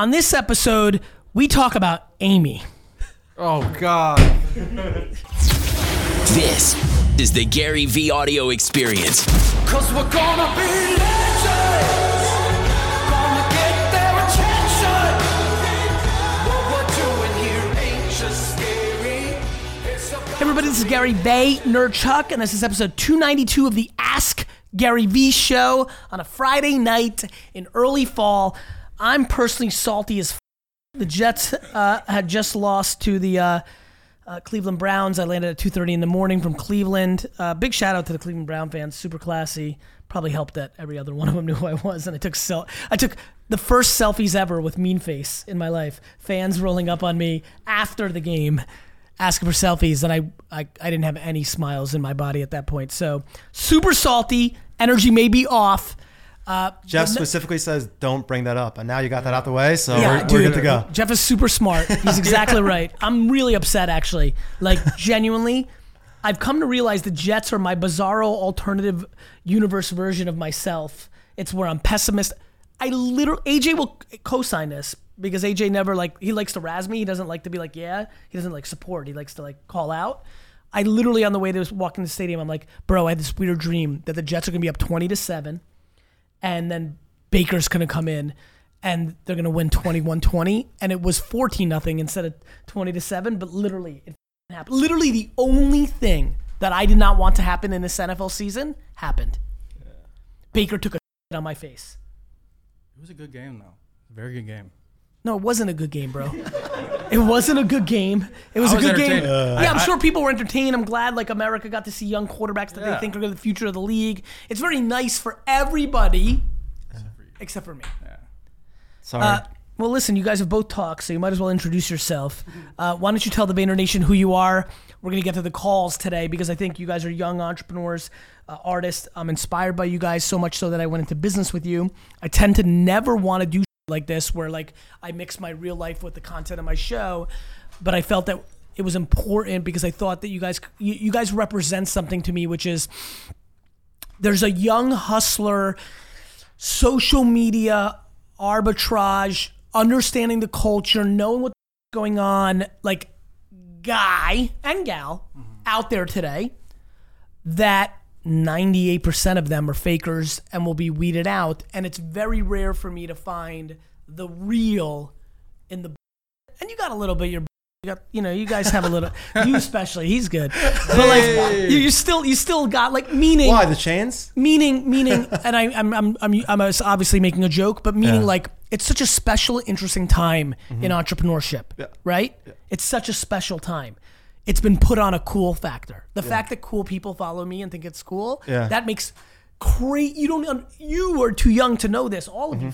On this episode, we talk about Amy. Oh God. This is the Gary V audio experience. Cause we're gonna be legends. Gonna get their attention. What we're doing here ain't just scary. It's about Hey everybody, this is Gary Vaynerchuk, and this is episode 292 of the Ask Gary V show on a Friday night in early fall. I'm personally salty as f- the Jets uh, had just lost to the uh, uh, Cleveland Browns. I landed at 2:30 in the morning from Cleveland. Uh, big shout out to the Cleveland Brown fans, super classy. Probably helped that every other one of them knew who I was, and I took I took the first selfies ever with mean face in my life. Fans rolling up on me after the game, asking for selfies, and I I, I didn't have any smiles in my body at that point. So super salty. Energy may be off. Uh, Jeff specifically says, "Don't bring that up," and now you got that out the way, so yeah, we're, dude, we're good to go. Jeff is super smart. He's exactly right. I'm really upset, actually. Like, genuinely, I've come to realize the Jets are my bizarro alternative universe version of myself. It's where I'm pessimist. I literally, AJ will co-sign this because AJ never like he likes to razz me. He doesn't like to be like yeah. He doesn't like support. He likes to like call out. I literally on the way to walking the stadium, I'm like, bro, I had this weird dream that the Jets are gonna be up twenty to seven and then Baker's going to come in and they're going to win 21-20 and it was 14 nothing instead of 20 to 7 but literally it happened literally the only thing that I did not want to happen in this NFL season happened Baker took a on my face It was a good game though. Very good game. No it wasn't a good game bro it wasn't a good game it was I a was good game entertained. yeah I'm I- sure people were entertained I'm glad like America got to see young quarterbacks that they Yeah. think are gonna be the future of the league it's very nice for everybody except for me Sorry. Uh, well, listen, you guys have both talked, so you might as well introduce yourself. Uh, why don't you tell the Vayner Nation who you are? We're going to get to the calls today because I think you guys are young entrepreneurs, uh, artists. I'm inspired by you guys so much so that I went into business with you. I tend to never want to do like this where like I mix my real life with the content of my show, but I felt that it was important because I thought that you guys you, you guys represent something to me, which is there's a young hustler social media arbitrage, understanding the culture, knowing what's going on, like guy and gal mm-hmm. out there today that 98% of them are fakers and will be weeded out and it's very rare for me to find the real in the and you got a little bit your you got you know you guys have a little you especially he's good but like you, you still you still got like meaning Why the chains? meaning meaning and I, I'm, I'm i'm i'm obviously making a joke but meaning Yeah. like it's such a special interesting time in mm-hmm. entrepreneurship Yeah. right Yeah. it's such a special time it's been put on a cool factor the fact that cool people follow me and think it's cool Yeah. that makes crazy. you don't you are too young to know this all of you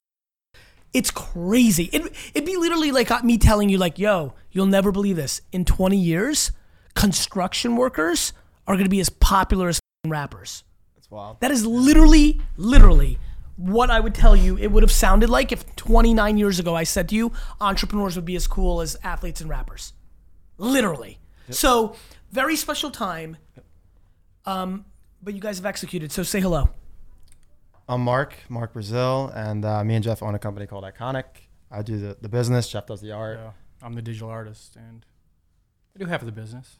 it's crazy. It, it'd be literally like uh, me telling you, like, yo, you'll never believe this. In 20 years, construction workers are going to be as popular as rappers. That's wild. That is literally, literally what I would tell you it would have sounded like if 29 years ago I said to you, entrepreneurs would be as cool as athletes and rappers. Literally. So, very special time. Um, but you guys have executed. So, say hello. I'm Mark, Mark Brazil, and uh, me and Jeff own a company called Iconic. I do the, the business. Jeff does the art. Yeah. I'm the digital artist and I do half of the business.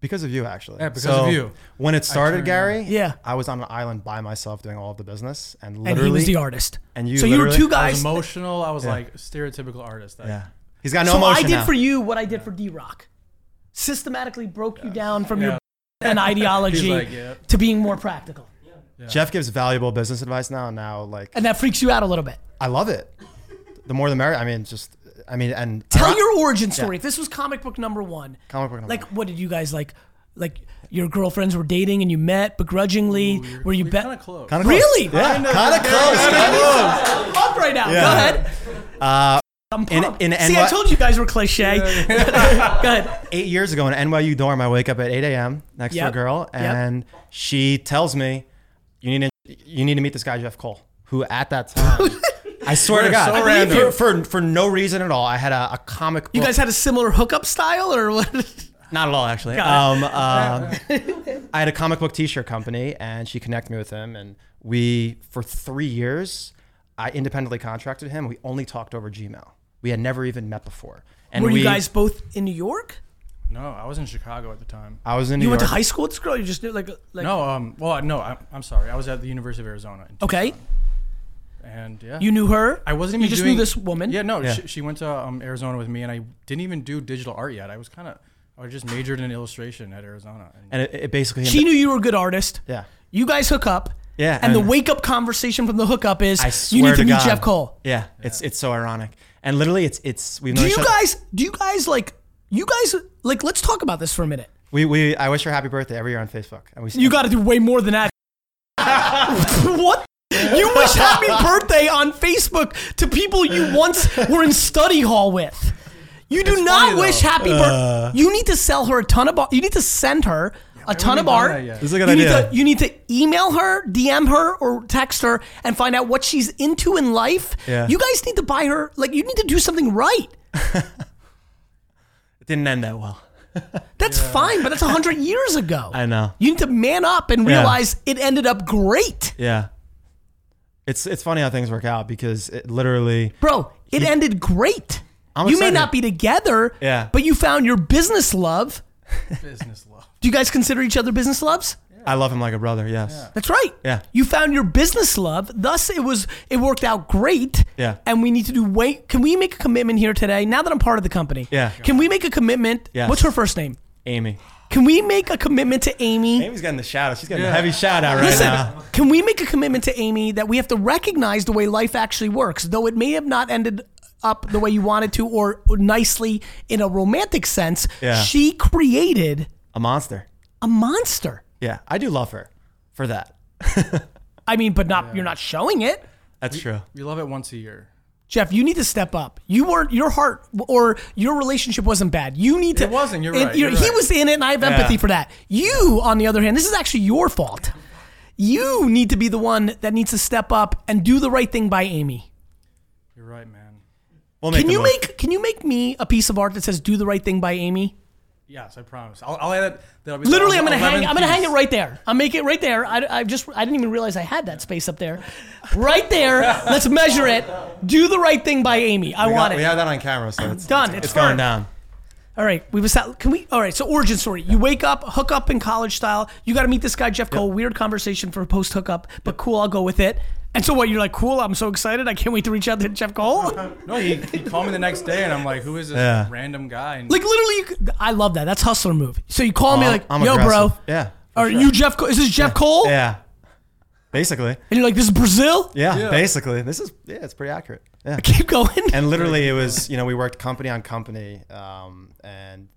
Because of you, actually. Yeah, because So, of you. When it started, turned- Gary, Yeah. I was on an island by myself doing all of the business, and And literally, he was the artist. and you so you were literally- two I was guys. emotional. I was Yeah. like stereotypical artist. I- Yeah, he's got no so I did now. for you what I did for D Rock. Systematically broke you down from your Yeah. and ideology like, yeah. to being more practical. Jeff gives valuable business advice now. and Now, like, And that freaks you out a little bit. I love it. The more the merrier. I mean, just, I mean, and Tell Iro- your origin story. If this was comic book number one, comic book number like what did you guys like? Like your girlfriends were dating and you met begrudgingly. were you We're bet? kind of close. Kinda Really? Close. Yeah, kind of close. I'm pumped right now. Go ahead. Uh, I'm In- pumped. in See, NY I told you guys were cliche. Go ahead. eight years ago in NYU dorm, I wake up at 8 a.m. next Yep. to a girl, Yep. and she tells me, "You need to, you need to meet this guy Jeff Cole, who at that time." I swear to We're God, so random. for, for for no reason at all. I had a, a comic book. You guys had a similar hookup style, or what? Not at all, actually. Um, um, I had a comic book T-shirt company, and she connected me with him, and we for three years, I independently contracted him. We only talked over Gmail. We had never even met before. And Were we, you guys both in New York? No, I was in Chicago at the time. I was in New You went to high school with this girl? You just knew like like No, um, well, no, I, I'm sorry. I was at the University of Arizona. in okay. And yeah, You knew her. I wasn't even. You just doing, knew this woman. Yeah, no, Yeah. She, she went to um, Arizona with me, and I didn't even do digital art yet. I was kind of, I just majored in illustration at Arizona. And and it, it basically. She knew you were a good artist. Yeah. You guys hook up. Yeah, And, the wake up conversation from the hookup is I swear you need to, to meet God. Jeff Cole. Yeah, it's it's so ironic. And literally, it's it's we've Do you guys do you guys like you guys like let's talk about this for a minute. We we I wish her happy birthday every year on Facebook, and we You got to do way more than that. what? You wish happy birthday on Facebook to people you once were in study hall with. You do It's not funny, wish happy birthday. Uh. You need to sell her a ton of. You need to send her a ton of art. that. This is a good you Need idea. to, you need to email her, DM her, or text her and find out what she's into in life. Yeah. You guys need to buy her, like, you need to do something right. it didn't end that well. That's fine, but that's 100 years ago. I know. You need to man up and Yeah. realize it ended up great. Yeah. It's it's funny how things work out because it literally Bro, it ended great. I'm you may not be together, Yeah. but you found your business love. business love. Do you guys consider each other business loves? I love him like a brother. Yes. That's right. Yeah. You found your business love. Thus, it was it worked out great. Yeah. And we need to do wait. Can we make a commitment here today? Now that I'm part of the company. Yeah. Can we make a commitment? Yes. What's her first name? Amy. Can we make a commitment to Amy? Amy's getting the shout out. She's getting Yeah. a heavy shout out right Listen, now. can we make a commitment to Amy that we have to recognize the way life actually works, though it may have not ended up the way you wanted to or nicely in a romantic sense? Yeah. She created A monster. a monster. Yeah. I do love her for that. I mean, but not you're not showing it. That's true. We love it once a year. Jeff, you need to step up. You weren't your heart or your relationship wasn't bad. You need to. It wasn't, you're and right, you're He right. was in it, and I have empathy Yeah. for that. You, on the other hand, this is actually your fault. You need to be the one that needs to step up and do the right thing by Amy. You're right, man. We'll make Can you make Can you make me a piece of art that says "Do the right thing by Amy"? Yes, I promise. I'll, I'll add it. That'll be Literally, I'm gonna hang. 11th I'm gonna hang it right there. I'm make it right there. I, I just I didn't even realize I had that space up there. Right there. Let's measure it. Do the right thing by Amy. I We, want got, it. we have that on camera, so it's Done. It's, It's going down. All right, we've established. Can we? All right. So origin story. You wake up, hook up in college style. You got to meet this guy Jeff Cole. Weird conversation for a post hookup, but cool. I'll go with it. And so what? You're like, cool. I'm so excited. I can't wait to reach out to Jeff Cole. No, he, he called me the next day, and I'm like, "Who is this Yeah. random guy?" And like literally, you, could- I love that. That's hustler move. So you call me like, I'm yo, bro. Yeah. for Are sure. you Jeff? Cole? Is this Jeff Cole? Yeah. Basically. And you're like, this is Brazil. Yeah, Yeah. Basically. This is yeah. It's pretty accurate. Yeah. Keep going. and literally it was you know we worked company on company um, and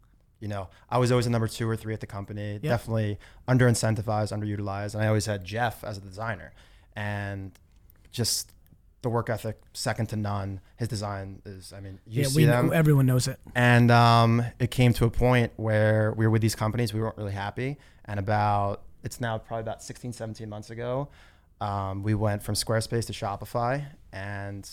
you know i was always a number two or three at the company definitely under incentivized underutilized and i always had jeff as a designer and just the work ethic second to none his design is i mean you yeah, see we them. Everyone knows it. and um, it came to a point where we were with these companies we weren't really happy and about it's now probably about 16 17 months ago um, we went from squarespace to shopify and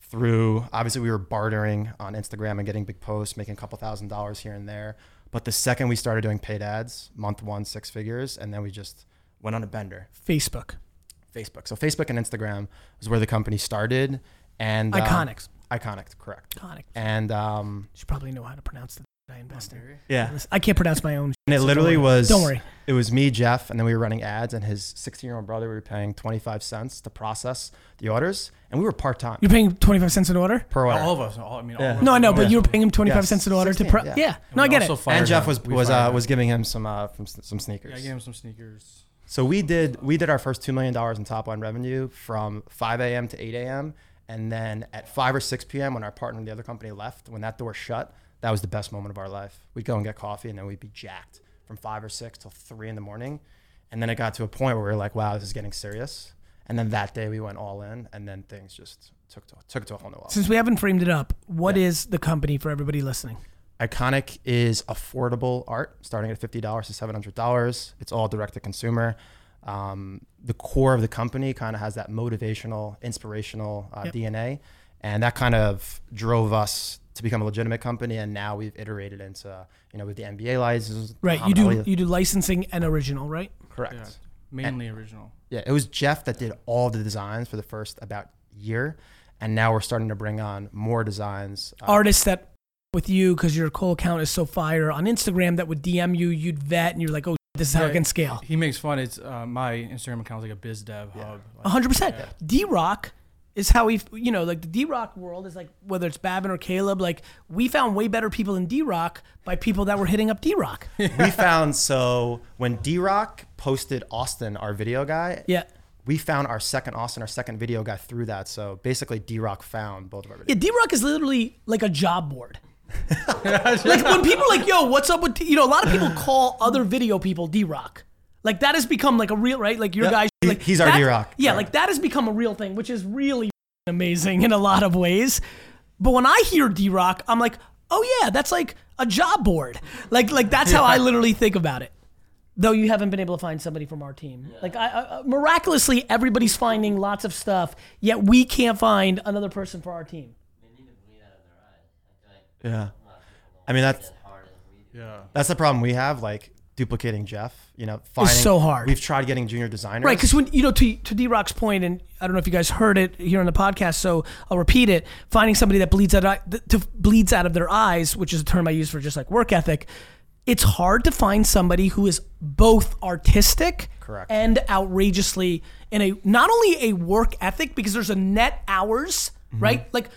through obviously we were bartering on instagram and getting big posts making a couple thousand dollars here and there but the second we started doing paid ads month one six figures and then we just went on a bender Facebook. Facebook so facebook and instagram is where the company started and um, Iconics. iconic correct Iconic. and um, You should probably know how to pronounce the I invest in. yeah I can't pronounce my own. And it so literally don't was. Don't worry. It was me, Jeff, and then we were running ads, and his 16 year old brother. We were paying 25 cents to process the orders, and we were part time You're paying 25 cents an order? per order. all of us. All, I mean, all Yeah. of us. No, I know, but Yeah. you were paying him 25 Yes, cents an order to 16, pro- yeah. yeah. No, I get also it. fired and Jeff him. was was uh, was giving him some uh, from s- some Yeah, sneakers. I gave him some sneakers. So we did we did our first two million dollars in top line revenue from 5 a.m. to 8 a.m. And then at 5 or 6 p.m. when our partner in the other company left, when that door shut, that was the best moment of our life. We'd go and get coffee, and then we'd be jacked from 5 or 6 till 3 in the morning. And then it got to a point where we were like, wow, this is getting serious. And then that day we went all in, and then things just took to, took to a whole new level. Since we haven't framed it up, what is the company for everybody listening? Iconic is affordable art, starting at fifty dollars to seven hundred dollars. It's all direct to consumer. Um, the core of the company kind of has that motivational, inspirational uh, Yep. DNA, and that kind of drove us to become a legitimate company. And now we've iterated into, you know, with the NBA license. Right. You do Ali- you do licensing and original, right? correct. Yeah, mainly original. Yeah, it was Jeff that did all the designs for the first about year, and now we're starting to bring on more designs. Uh, Artists that with you because your Cole account is so fire on Instagram that would DM you, you'd vet, and you're like, oh, this is how it can scale. He makes fun. It's uh, my Instagram account is like a biz dev hub. Like, hundred percent. D Rock is how we, you know, like the D Rock world is like whether it's Babin or Caleb. Like we found way better people in D Rock by people that were hitting up D Rock. we found so when D Rock posted Austin, our video guy, Yeah. we found our second Austin, our second video guy through that. So basically, D Rock found both of our videos. Yeah, D Rock is literally like a job board. Like when people are like, yo, what's up with, you know, a lot of people call other video people D Rock. Like that has become like a real, right? Like your Yep. guys, like he's our that- D-Rock. Yeah, Right. like that has become a real thing, which is really amazing in a lot of ways. But when I hear D Rock, I'm like, oh yeah, that's like a job board. Like, like that's how I literally think about it. Though you haven't been able to find somebody from our team, like I, I, uh, miraculously, everybody's finding lots of stuff, yet we can't find another person for our team. Yeah. I mean that's Yeah. that's the problem we have. Like duplicating Jeff, you know, finding so hard. We've tried getting junior designers. Right, because when you know to to D Rock's point, and I don't know if you guys heard it here on the podcast, so I'll repeat it. Finding somebody that bleeds out to bleeds out of their eyes, which is a term I use for just like work ethic. It's hard to find somebody who is both artistic Correct. and outrageously in a not only a work ethic because there's a net hours, Mm-hmm. right? Like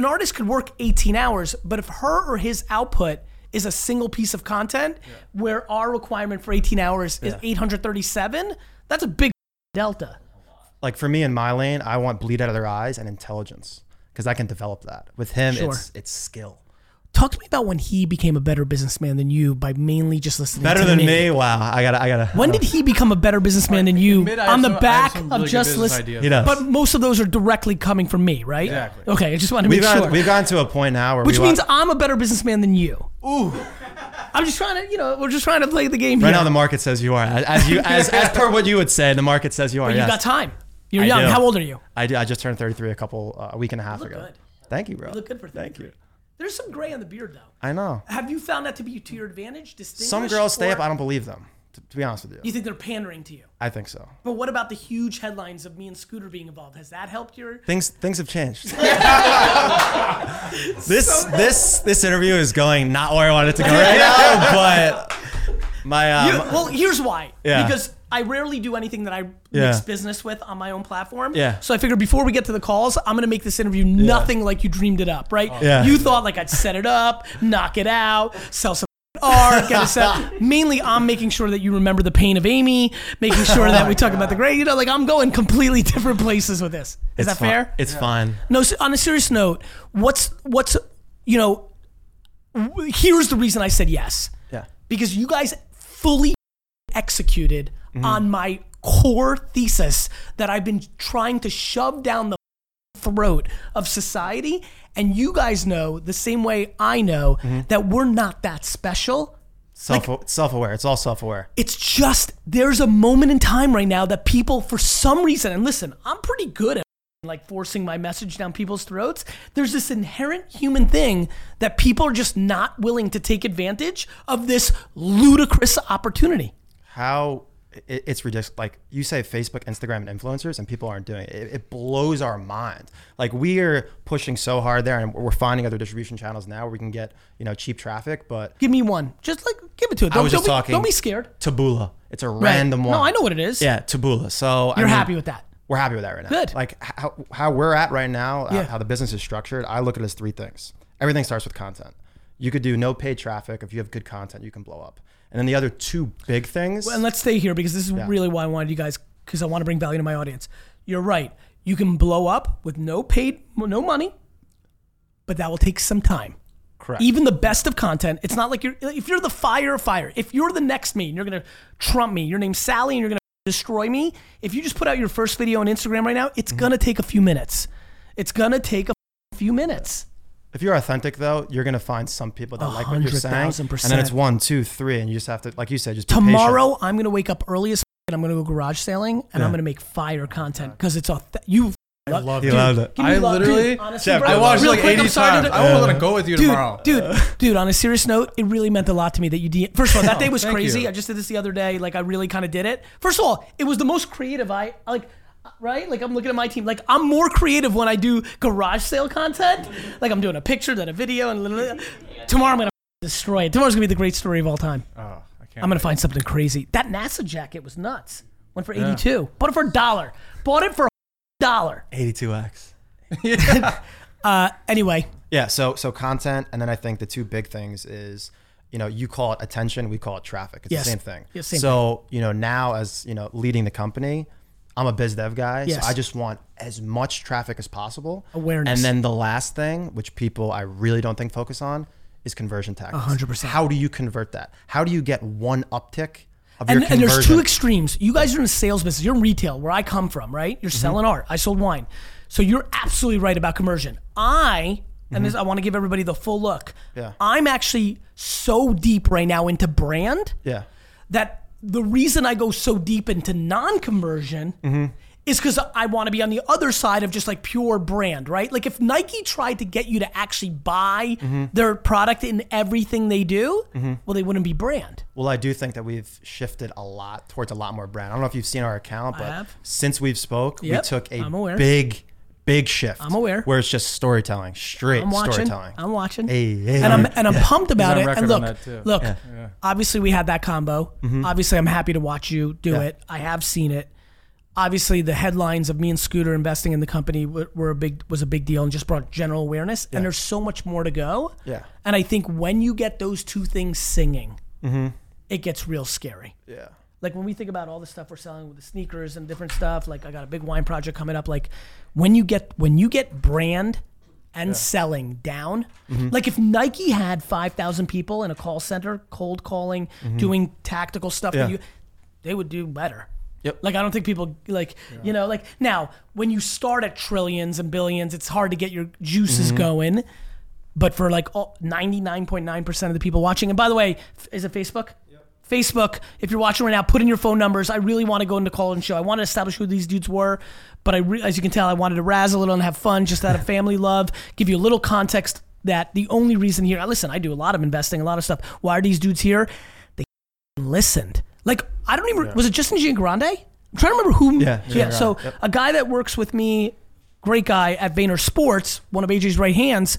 an artist could work 18 hours, but if her or his output is a single piece of content where our requirement for 18 hours is 837, that's a big delta. like for me in my lane, I want bleed out of their eyes and intelligence because I can develop that. With him, Sure. it's it's skill. Talk to me about when he became a better businessman than you by mainly just listening. To me. Better to than me. me? Wow, I gotta I gotta. When did he become a better businessman than you Admit on the some- back some of just listening? ideas. He does. But most of those are directly coming from me, right? Exactly. Okay, I just want to We've make got, sure. we've gotten to a point now where Which we means want, I'm a better businessman than you. Ooh. I'm just trying to, you know, we're just trying to play the game here. right here. now the market says you are as, as you as, as per what you would say. The market says you are. but you yes. got time. You're I young. do. How old are you? I do. I just turned 33 a couple uh, a week and a half look ago. good. Thank you, bro. You look good for Thank you. There's some gray on the beard, though. I know. Have you found that to be to your advantage? Some girls stay or up. I don't believe them. To, to be honest with you, You think they're pandering to you? I think so. But what about the huge headlines of me and Scooter being involved? Has that helped your? Things things have changed. this this this interview is going not where I wanted it to go right now, but my um, You- well, here's why. Yeah. Because I rarely do anything that I Yeah. mix business with on my own platform. Yeah. So I figured before we get to the calls, I'm gonna make this interview nothing like you dreamed it up, right? Yeah. You thought like I'd set it up, knock it out, sell some art, get it set. Mainly, I'm making sure that you remember the pain of Amy, making sure that we talk about the great. You know, like I'm going completely different places with this. Is it's that fun- fair? It's fine. No, on a serious note, what's what's you know, here's the reason I said yes. Yeah. Because you guys fully executed mm-hmm. on my core thesis that I've been trying to shove down the throat of society and you guys know the same way I know mm-hmm. that we're not that special. Self self aware. It's all self aware. It's just there's a moment in time right now that people for some reason and listen, I'm pretty good at like forcing my message down people's throats. There's this inherent human thing that people are just not willing to take advantage of this ludicrous opportunity. How it's ridiculous. Like you say, Facebook, Instagram, and influencers, and people aren't doing it. it. Blows our mind. Like we are pushing so hard there, and we're finding other distribution channels now where we can get you know cheap traffic. But Give me one. Just like give it to it. Don't, was don't just be, talking- don't be scared. Taboola, it's a Right. random one. No, I know what it is. Yeah, Taboola. So You're I mean, happy with that. We're happy with that right now. Good. Like how, how we're at right now, uh, Yeah. how the business is structured, I look at it as three things. Everything starts with content. You could do no paid traffic. If you have good content, you can blow up. And then the other two big things. And let's stay here because this is Yeah. really why I wanted you guys because I want to bring value to my audience. You're right. You can blow up with no paid, no money, but that will take some time. correct. Even the best of content, it's not like you're. If you're the fire of fire, if you're the next me and you're gonna trump me, your name's Sally, and you're gonna destroy me. If you just put out your first video on Instagram right now, it's gonna take a few minutes. It's gonna take a few minutes. If you're authentic though, you're gonna find some people that like what you're saying, and then it's one, two, three, and you just have to, like you said, just. Tomorrow, I'm gonna wake up early as and I'm gonna go garage sailing and I'm gonna make fire content because it's auth- you. I love He it. loved it. Give me I love- literally, dude, honestly, Jeff, bro, I watched it real like quick, I'm 80 sorry times. to- I won't let it go with you dude, tomorrow. dude, dude. On a serious note, it really meant a lot to me that you. De- First of all, that day oh, was thank crazy. you. I just did this the other day. Like I really kind of did it. First of all, it was the most creative. I like. right? Like I'm looking at my team. Like I'm more creative when I do garage sale content. Like I'm doing a picture, then a video, and literally- tomorrow I'm gonna destroy it. Tomorrow's gonna be the great story of all time. Oh, I can't. I'm gonna wait. find something crazy. That NASA jacket was nuts. Went for 82. Bought it for a dollar. Bought it for a dollar. 82x. Uh, anyway, Yeah, so so content, and then I think the two big things is, you know, you call it attention, we call it traffic. It's Yes. the same thing. Yeah, same so you know, now as you know, leading the company, I'm a biz dev guy, Yes. so I just want as much traffic as possible. Awareness. And then the last thing, which people I really don't think focus on, is conversion tactics. 100%. How do you convert that? How do you get one uptick of and, and there's two extremes. You guys are in the sales business. You're in retail, where I come from, right? You're Mm-hmm. selling art. I sold wine. So you're absolutely right about conversion. I, and this, I want to give everybody the full look. Mm-hmm. Yeah. I'm actually so deep right now into brand yeah. that the reason I go so deep into non-conversion Mm-hmm. Is because I want to be on the other side of just like pure brand, right? Like if Nike tried to get you to actually buy Mm-hmm. their product in everything they do, well, they wouldn't be brand. Well, I do think that we've shifted a lot towards a lot more brand. I don't know if you've seen our account, but since we've spoke, Yep, we took a I'm big, big shift. I'm aware. Where it's just storytelling, straight I'm watching. storytelling. I'm watching. Hey, hey. and I'm and I'm pumped about it. And look, on that, too. look. Obviously, we had that combo. Obviously, I'm happy to watch you do Mm-hmm. Yeah. it. I have seen it. Obviously, the headlines of me and Scooter investing in the company were, a big was a big deal and just brought general awareness. And there's so much more to go. Yeah. And I think when you get those two things singing, it gets real scary. yeah. Like when we think about all the stuff we're selling with the sneakers and different stuff, like I got a big wine project coming up. Like when you get when you get brand and selling down, Mm-hmm. like if Nike had five thousand people in a call center, cold calling, doing tactical stuff, Mm-hmm. Yeah. you, they would do better. Yep. Like I don't think people like you know like now when you start at trillions and billions, it's hard to get your juices Mm-hmm. going. But for like ninety nine point nine percent of the people watching, and by the way, is it Facebook? Facebook. If you're watching right now, put in your phone numbers. I really want to go into call and show. I want to establish who these dudes were, but I, re- as you can tell, I wanted to razz a little and have fun, just out of family love. Give you a little context that the only reason here. Listen, I do a lot of investing, a lot of stuff. Why are these dudes here? They listened. Like I don't even. Was it Justin Giangrande? I'm trying to remember who. Yeah, Yeah. So yep. a guy that works with me, great guy at Vayner Sports, one of AJ's right hands,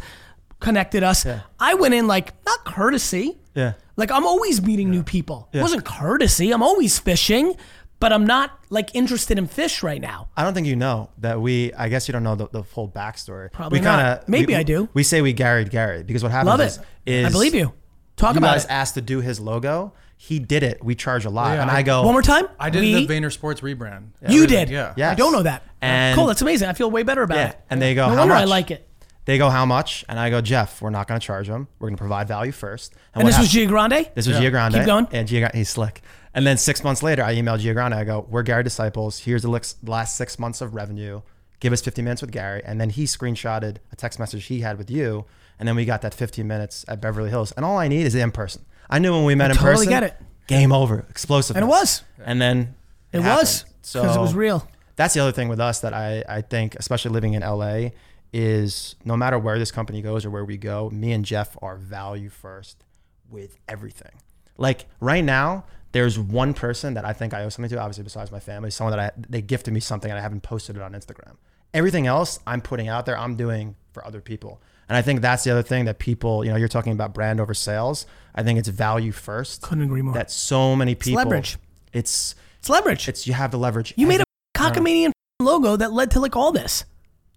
connected us. Yeah. I went in like not courtesy. Yeah. Like I'm always meeting new people. It wasn't courtesy. I'm always fishing, but I'm not like interested in fish right now. I don't think you know that we. I guess you don't know the, the full backstory. Probably we not. kinda- Maybe we- I do. We say we Gary'd Gary because what happens Love is, it. is I believe you. Talk You about guys it. asked to do his logo. He did it. We charge a lot, Yeah, and I- I go One more time. I did We- the Vayner Sports rebrand. You did. Yeah. Yeah. I don't know that. And- cool. That's amazing. I feel way better about Yeah, it. and they go, No "How wonder I like it. They go, how much? And I go, Jeff, we're not going to charge them. We're going to provide value first. And what this was hap- Giangrande. This was Yeah. Giangrande. Keep going. And Gia, he's slick. And then six months later, I emailed Giangrande. I go, we're Gary Disciples. Here's the last six months of revenue. Give us 15 minutes with Gary. And then he screenshotted a text message he had with you. And then we got that 15 minutes at Beverly Hills. And all I need is in person. I knew when we met in totally person. get it. Game over. Explosive. And it was. And then It was happened. because it was real. That's the other thing with us that I, I think, especially living in LA, is no matter where this company goes or where we go, me and Jeff are value first with everything. Like right now, there's one person that I think I owe something to, obviously besides my family, someone that I they gifted me something and I haven't posted it on Instagram. Everything else I'm putting out there, I'm doing for other people. And I think that's the other thing that people, you know, you're talking about brand over sales. I think it's value first. Couldn't agree more. That so many people leverage. It's It's leverage. it's you have the leverage. you made a Every- cockamanian logo that led to like all this.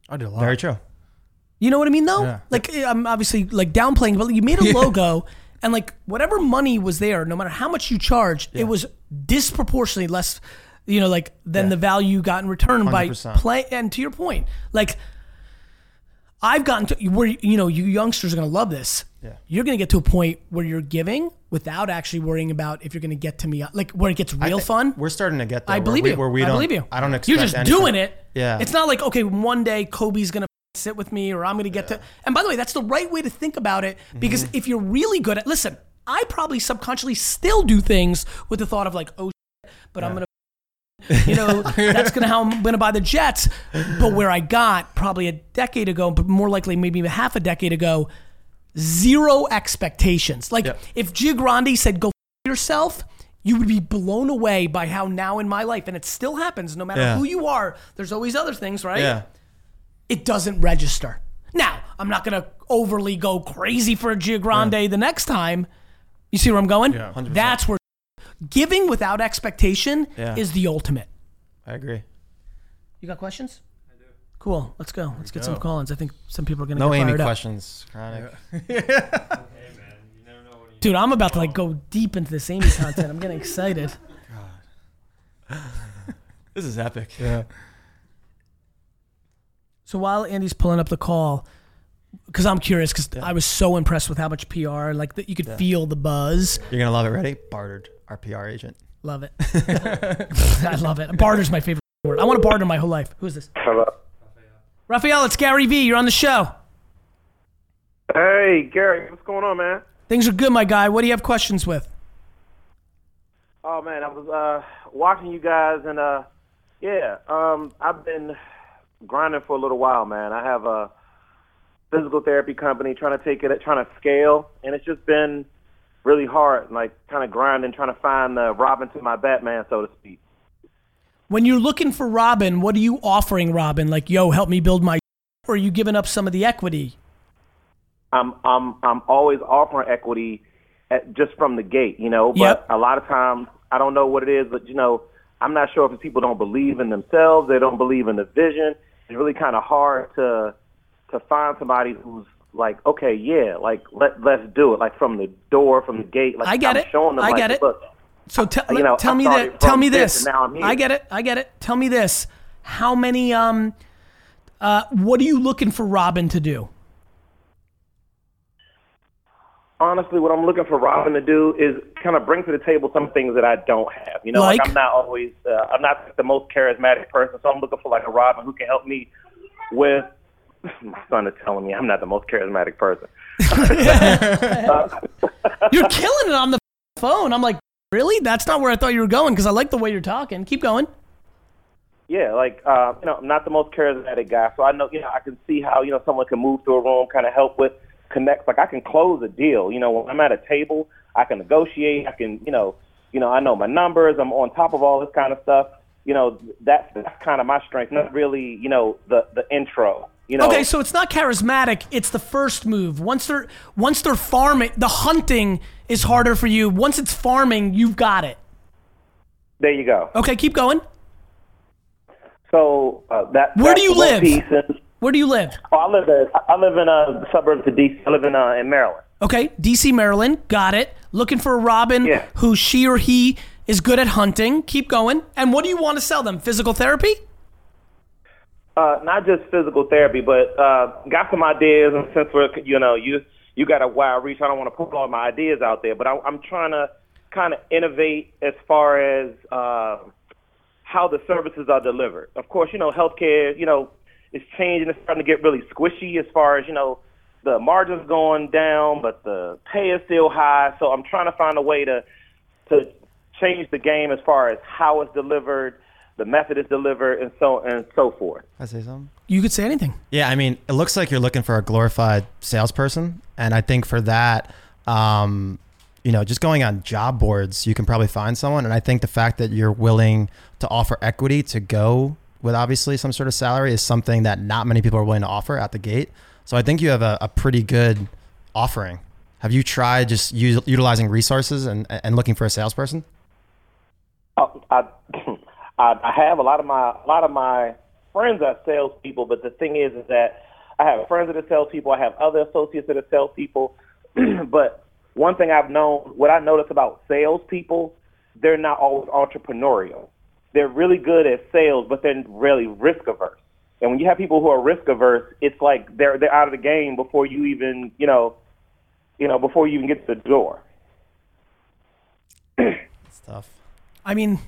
I did a lot. very true. You know what I mean, though? Yeah. Like I'm obviously like downplaying, but you made a logo, and like whatever money was there, no matter how much you charged, it was disproportionately less, you know, like than Yeah. the value you got in return by 100%. play. And to your point, like I've gotten to where you know you youngsters are gonna love this. Yeah. You're gonna get to a point where you're giving without actually worrying about if you're gonna get to me, like where it gets real fun. We're starting to get there. I where believe we, you. Where we I don't, believe you. I don't expect You're just anything. doing it. Yeah. It's not like okay, one day Kobe's gonna sit with me, or I'm gonna get to. And by the way, that's the right way to think about it because Mm-hmm. if you're really good at, listen, I probably subconsciously still do things with the thought of like, oh, shit, but I'm gonna. You know, that's gonna how I'm gonna buy the Jets. But where I got probably a decade ago, but more likely maybe even half a decade ago, zero expectations. Like Yep. if Giangrande said go f- yourself, you would be blown away by how now in my life, and it still happens, no matter Yeah. who you are. There's always other things, right? Yeah. It doesn't register. Now, I'm not gonna overly go crazy for a Giangrande the next time. You see where I'm going? Yeah. 100%. That's where giving without expectation Yeah. is the ultimate. I agree. You got questions? I do. Cool. Let's go. Let's get some go. call-ins. I think some people are gonna No get Amy fired up. questions. Chronic. Dude, I'm about to like go deep into this Amy content. I'm getting excited. This is epic. Yeah. So while Andy's pulling up the call, because I'm curious, because I was so impressed with how much PR, like that you could feel the buzz. You're gonna love it. Ready? Bartered. Our PR agent. Love it. I love it. Barter's my favorite word. I want to barter my whole life. Who is this? Hello. Raphael, it's Gary V. You're on the show. Hey, Gary, what's going on, man? Things are good, my guy. What do you have questions with? Oh man, I was uh watching you guys and uh yeah, um I've been grinding for a little while, man. I have a physical therapy company trying to take it trying to scale and it's just been really hard, like kind of grinding trying to find the Robin to my Batman, so to speak. When you're looking for Robin, what are you offering Robin? Like, yo, help me build my or are you giving up some of the equity? I'm I'm I'm always offering equity at, just from the gate, you know. But Yep. a lot of times I don't know what it is, but you know, I'm not sure if people don't believe in themselves, they don't believe in the vision. It's really kind of hard to to find somebody who's like, okay, yeah, like let let's do it, like from the door, from the gate. Like I get I'm it. Showing them, I like, get it. Look, So tell You know, tell me that. Tell me this this. now I'm here. I get it. I get it. Tell me this. How many? Um. Uh. What are you looking for Robin to do? honestly, what I'm looking for Robin to do is kind of bring to the table some things that I don't have. You know, like, Like? I'm not always, uh, I'm not the most charismatic person, so I'm looking for like a Robin who can help me with. My son is telling me I'm not the most charismatic person. You're killing it on the phone. I'm like, really? That's not where I thought you were going because I like the way you're talking. Keep going. Yeah, like uh, you know, I'm not the most charismatic guy, so I know you know I can see how you know someone can move through a room, kind of help with connect. Like I can close a deal. You know, when I'm at a table, I can negotiate. I can you know, you know, I know my numbers. I'm on top of all this kind of stuff. You know, that's that's kind of my strength. Not really, you know, the the intro. You know, Okay, so it's not charismatic. It's the first move. Once they're once they're farming, the hunting is harder for you. Once it's farming, you've got it. there you go. Okay, keep going. So uh, that Where do you live? Where do you live? oh, I live in I live in a suburb suburbs of DC. I live in uh, in Maryland. Okay, DC, Maryland. Got it. Looking for a Robin Yeah. who she or he is good at hunting. Keep going. And what do you want to sell them? Physical therapy? Uh, not just physical therapy, but uh, got some ideas. And since we're, you know, you you got a wide reach, I don't want to put all my ideas out there, but I, I'm trying to kind of innovate as far as uh, how the services are delivered. Of course, you know, healthcare, you know, is changing. It's starting to get really squishy as far as you know, the margins going down, but the pay is still high. So I'm trying to find a way to to change the game as far as how it's delivered, the method it's delivered, and so and so forth. I say something. You could say anything. Yeah, I mean, it looks like you're looking for a glorified salesperson, and I think for that, um, you know, just going on job boards, you can probably find someone. And I think the fact that you're willing to offer equity to go with obviously some sort of salary is something that not many people are willing to offer at the gate. So I think you have a, a pretty good offering. Have you tried just u- utilizing resources and, and looking for a salesperson? Oh, I, I I have a lot of my a lot of my friends are salespeople, but the thing is, is that I have friends that are salespeople. I have other associates that are salespeople. but one thing I've known, what I notice about salespeople, they're not always entrepreneurial. They're really good at sales, but they're really risk averse. And when you have people who are risk averse, it's like they're they're out of the game before you even you know, you know, before you even get to the door. It's tough. I mean,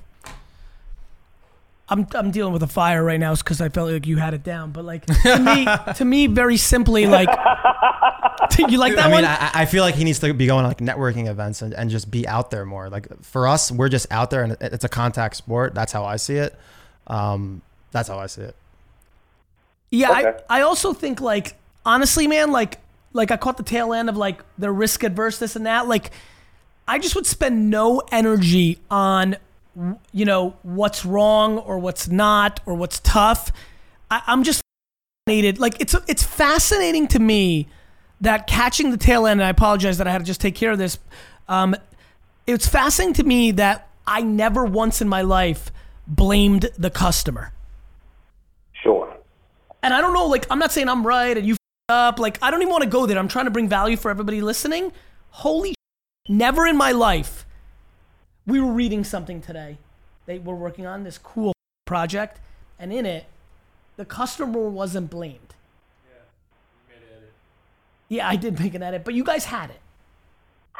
I'm I'm dealing with a fire right now because I felt like you had it down. But like to me, to me, very simply, like you like that I one. mean, I, I feel like he needs to be going to like networking events and, and just be out there more. Like for us, we're just out there and it's a contact sport. That's how I see it. Um, that's how I see it. Yeah, Okay. I, I also think like honestly, man, like like I caught the tail end of like the risk adverse this and that. Like I just would spend no energy on, you know, what's wrong or what's not or what's tough. I, I'm just fascinated. Like it's it's fascinating to me that catching the tail end. And I apologize that I had to just take care of this. Um, it's fascinating to me that I never once in my life blamed the customer. Sure. And I don't know, like, I'm not saying I'm right and you f- up. Like, I don't even want to go there. I'm trying to bring value for everybody listening. Holy sh- never in my life. We were reading something today. They were working on this cool project, and in it, the customer wasn't blamed. Yeah. You made an edit. Yeah, I did make an edit, but you guys had it.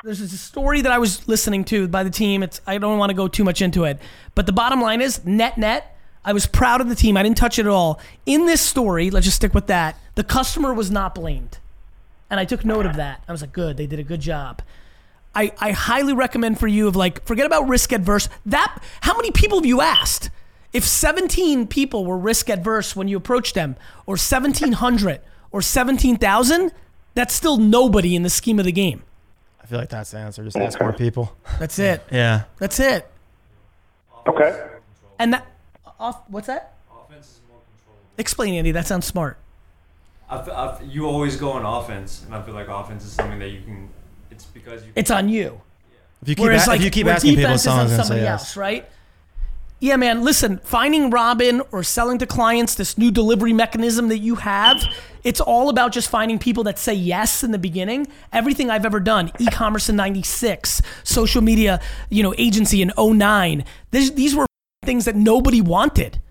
There's this story that I was listening to by the team. It's I don't want to go too much into it, but the bottom line is net net. I was proud of the team. I didn't touch it at all. In this story, let's just stick with that. The customer was not blamed, and I took note of that. I was like, good, they did a good job. I, I highly recommend for you of like forget about risk adverse. That how many people have you asked? If 17 people were risk adverse when you approached them, or 1700 or 17,000, that's still nobody in the scheme of the game. I feel like that's the answer. Just ask more people. That's it. Yeah. That's it. Okay. And that off what's that? Offense is more controllable. Explain, Andy. That sounds smart. I f- I f- you always go on offense, and I feel like offense is something that you can. It's because you. It's on you. If you keep, Whereas a- like if you keep where asking people, defense is on someone's gonna say somebody yes. else, right? Yeah, man. Listen, finding Robin or selling to clients this new delivery mechanism that you have, it's all about just finding people that say yes in the beginning. Everything I've ever done, e-commerce in '96, social media, you know, agency in 09. These these were things that nobody wanted.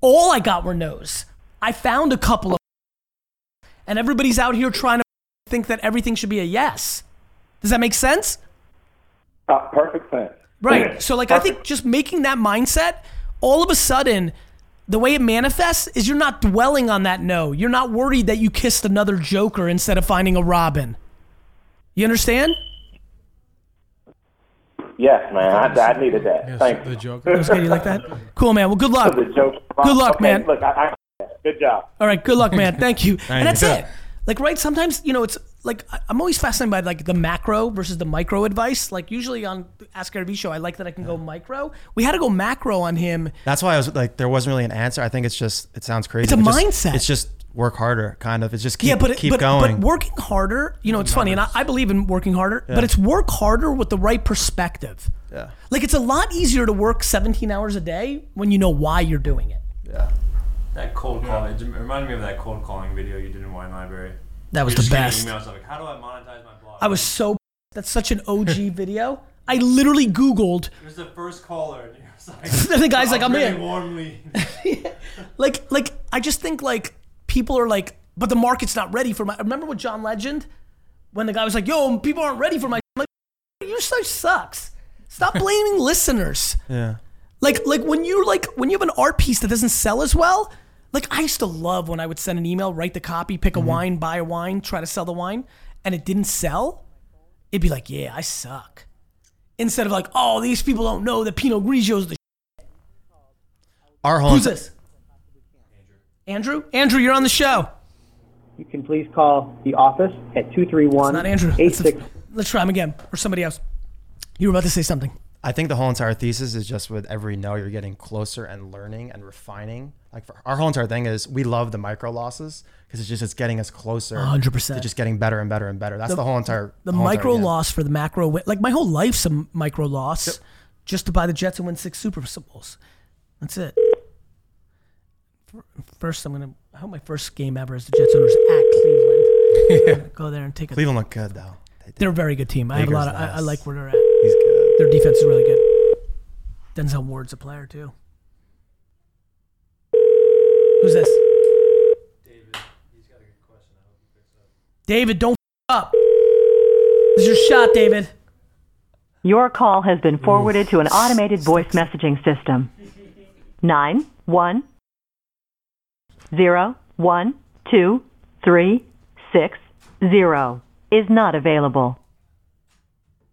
All I got were no's. I found a couple of, and everybody's out here trying to think that everything should be a yes. Does that make sense? Uh, perfect sense. Right. So like I think just making that mindset, all of a sudden, the way it manifests is you're not dwelling on that no. You're not worried that you kissed another Joker instead of finding a Robin. You understand? Yes, man. I, I needed that. Yes, Thank the you. joke. Was good. You like that? Cool, man. Well, good luck. The joke. Good luck, Okay, man. Look, I, I, good job. All right. Good luck, man. Thank you. and that's you. it. Like right, sometimes you know it's like I'm always fascinated by like the macro versus the micro advice. Like usually on Ask Gary Vee show, I like that I can go micro. We had to go macro on him. That's why I was like, there wasn't really an answer. I think it's just, it sounds crazy. It's a just- mindset. It's just work harder, kind of. It's just keep, yeah, but keep but, going. but working harder, you know, it's funny, and I, I believe in working harder, but it's work harder with the right perspective. yeah. Like it's a lot easier to work 17 hours a day when you know why you're doing it. Yeah. That cold calling. It reminded me of that cold calling video you did in Wine Library. That was You're the best. Emails like, how do I monetize my blog? I was so. That's such an OG video. I literally Googled. It was the first caller, and you was like, And the guy's like, I'm really in. warmly. Like, like I just think like people are like, but the market's not ready for my. Remember with John Legend, when the guy was like, "Yo, people aren't ready for my." I'm like, your stuff sucks. Stop blaming listeners. Yeah. Like like when you like when you have an art piece that doesn't sell as well. Like I used to love when I would send an email, write the copy, pick a mm-hmm. wine, buy a wine, try to sell the wine, and it didn't sell. It'd be like, yeah, I suck. Instead of like, oh, these people don't know that Pinot Grigio's the. Our home. Who's this? Andrew. Andrew, you're on the show. You can please call the office at 231 Not Andrew. Let's, 86. let's try him again or somebody else. You were about to say something. I think the whole entire thesis is just with every no, you're getting closer and learning and refining. Like for our whole entire thing is we love the micro losses because it's just it's getting us closer. 100%. To just getting better and better and better. That's the, whole entire. The whole micro game. loss for the macro win. Like my whole life's a micro loss just to buy the Jets and win six Super Bowls. That's it. First, I'm gonna. I hope my first game ever is the Jets owners at Cleveland. I'm Go there and take a. Cleveland look good though. they they're a very good team. I have a lot of. I, I like where they're at. He's good. Their defense is really good. Denzel Ward's a player too. Who's this? David, He's got a good question. I hope he picks up. David, don't f- up. This is your shot, David. Your call has been forwarded to an automated voice messaging system. Nine one zero one two three six zero is not available.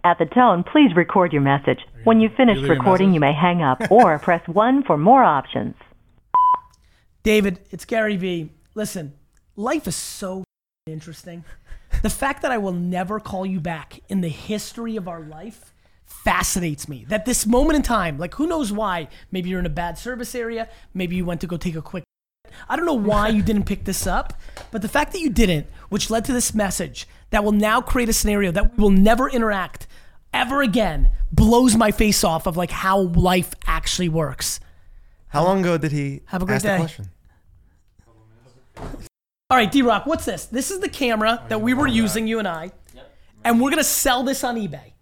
At the tone, please record your message. When you've finished recording, you may hang up or press 1 for more options. David, it's Gary Vee. Listen, life is so interesting. The fact that I will never call you back in the history of our life fascinates me. That this moment in time, like who knows why? Maybe you're in a bad service area. Maybe you went to go take a quick. I don't know why you didn't pick this up, but the fact that you didn't, which led to this message that will now create a scenario that we will never interact ever again, blows my face off of like how life actually works. How long ago did he Have a great ask day. the question? All right, D Rock, what's this? This is the camera that we were using, you and I, and we're gonna sell this on eBay.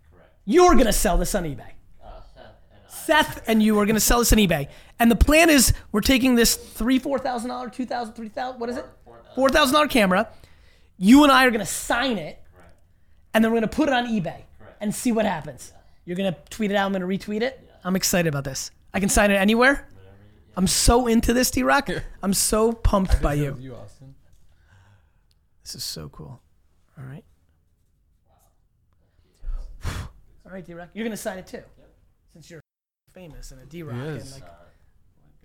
You're gonna sell this on eBay. Uh Seth and I. Seth and you are gonna sell this on eBay, and the plan is we're taking this three, four thousand dollar, two thousand, three thousand, what is it? Four thousand dollar camera. You and I are gonna sign it, and then we're gonna put it on eBay and see what happens. You're gonna tweet it out. I'm gonna retweet it. I'm excited about this. I can sign it anywhere. I'm so into this, D Rock. I'm so pumped by you. You, Austin. This is so cool. All right. All right, D Rock. You're gonna sign it too, since you're famous and a D Rock. He And like,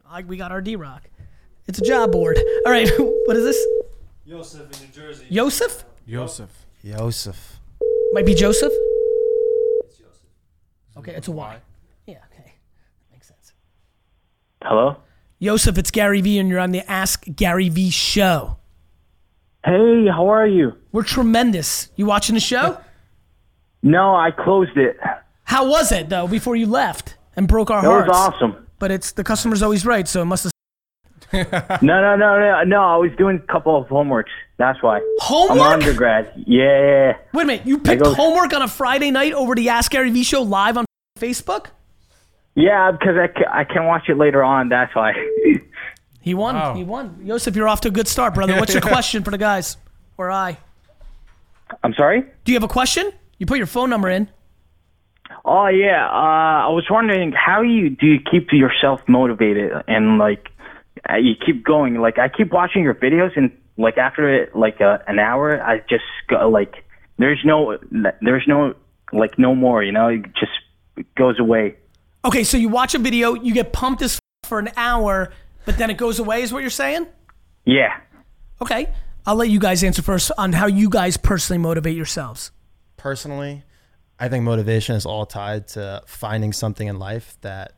I, we got our D Rock. It's a job board. All right. what is this? Joseph in New Jersey. Joseph? Joseph. Joseph. Might be Joseph? It's Joseph. Okay, it's a Y. Yeah. Okay, makes sense. Hello? Joseph, it's Gary V, and you're on the Ask Gary V show. Hey, how are you? We're tremendous. You watching the show? No, I closed it. How was it though before you left and broke our That was hearts? awesome. But it's the customer's always right, so it must have. No, no, no, no, no. I was doing a couple of homeworks. That's why. Homework? I'm an undergrad. Yeah. Wait a minute, you picked homework on a Friday night over the Ask Gary V show live on Facebook? Yeah, because I, ca- I can watch it later on. That's why. He won. Wow. He won. Joseph, you're off to a good start, brother. What's your question for the guys? Or I? I'm sorry? Do you have a question? You put your phone number in. Oh, yeah. Uh, I was wondering how you do you keep yourself motivated and, like, uh, you keep going. Like, I keep watching your videos, and, like, after, like, uh, an hour, I just go, like, there's no, there's no, like, no more, you know? It just goes away. Okay, so you watch a video, you get pumped as f- for an hour, but then it goes away, is what you're saying? Yeah. Okay. I'll let you guys answer first on how you guys personally motivate yourselves. Personally, I think motivation is all tied to finding something in life that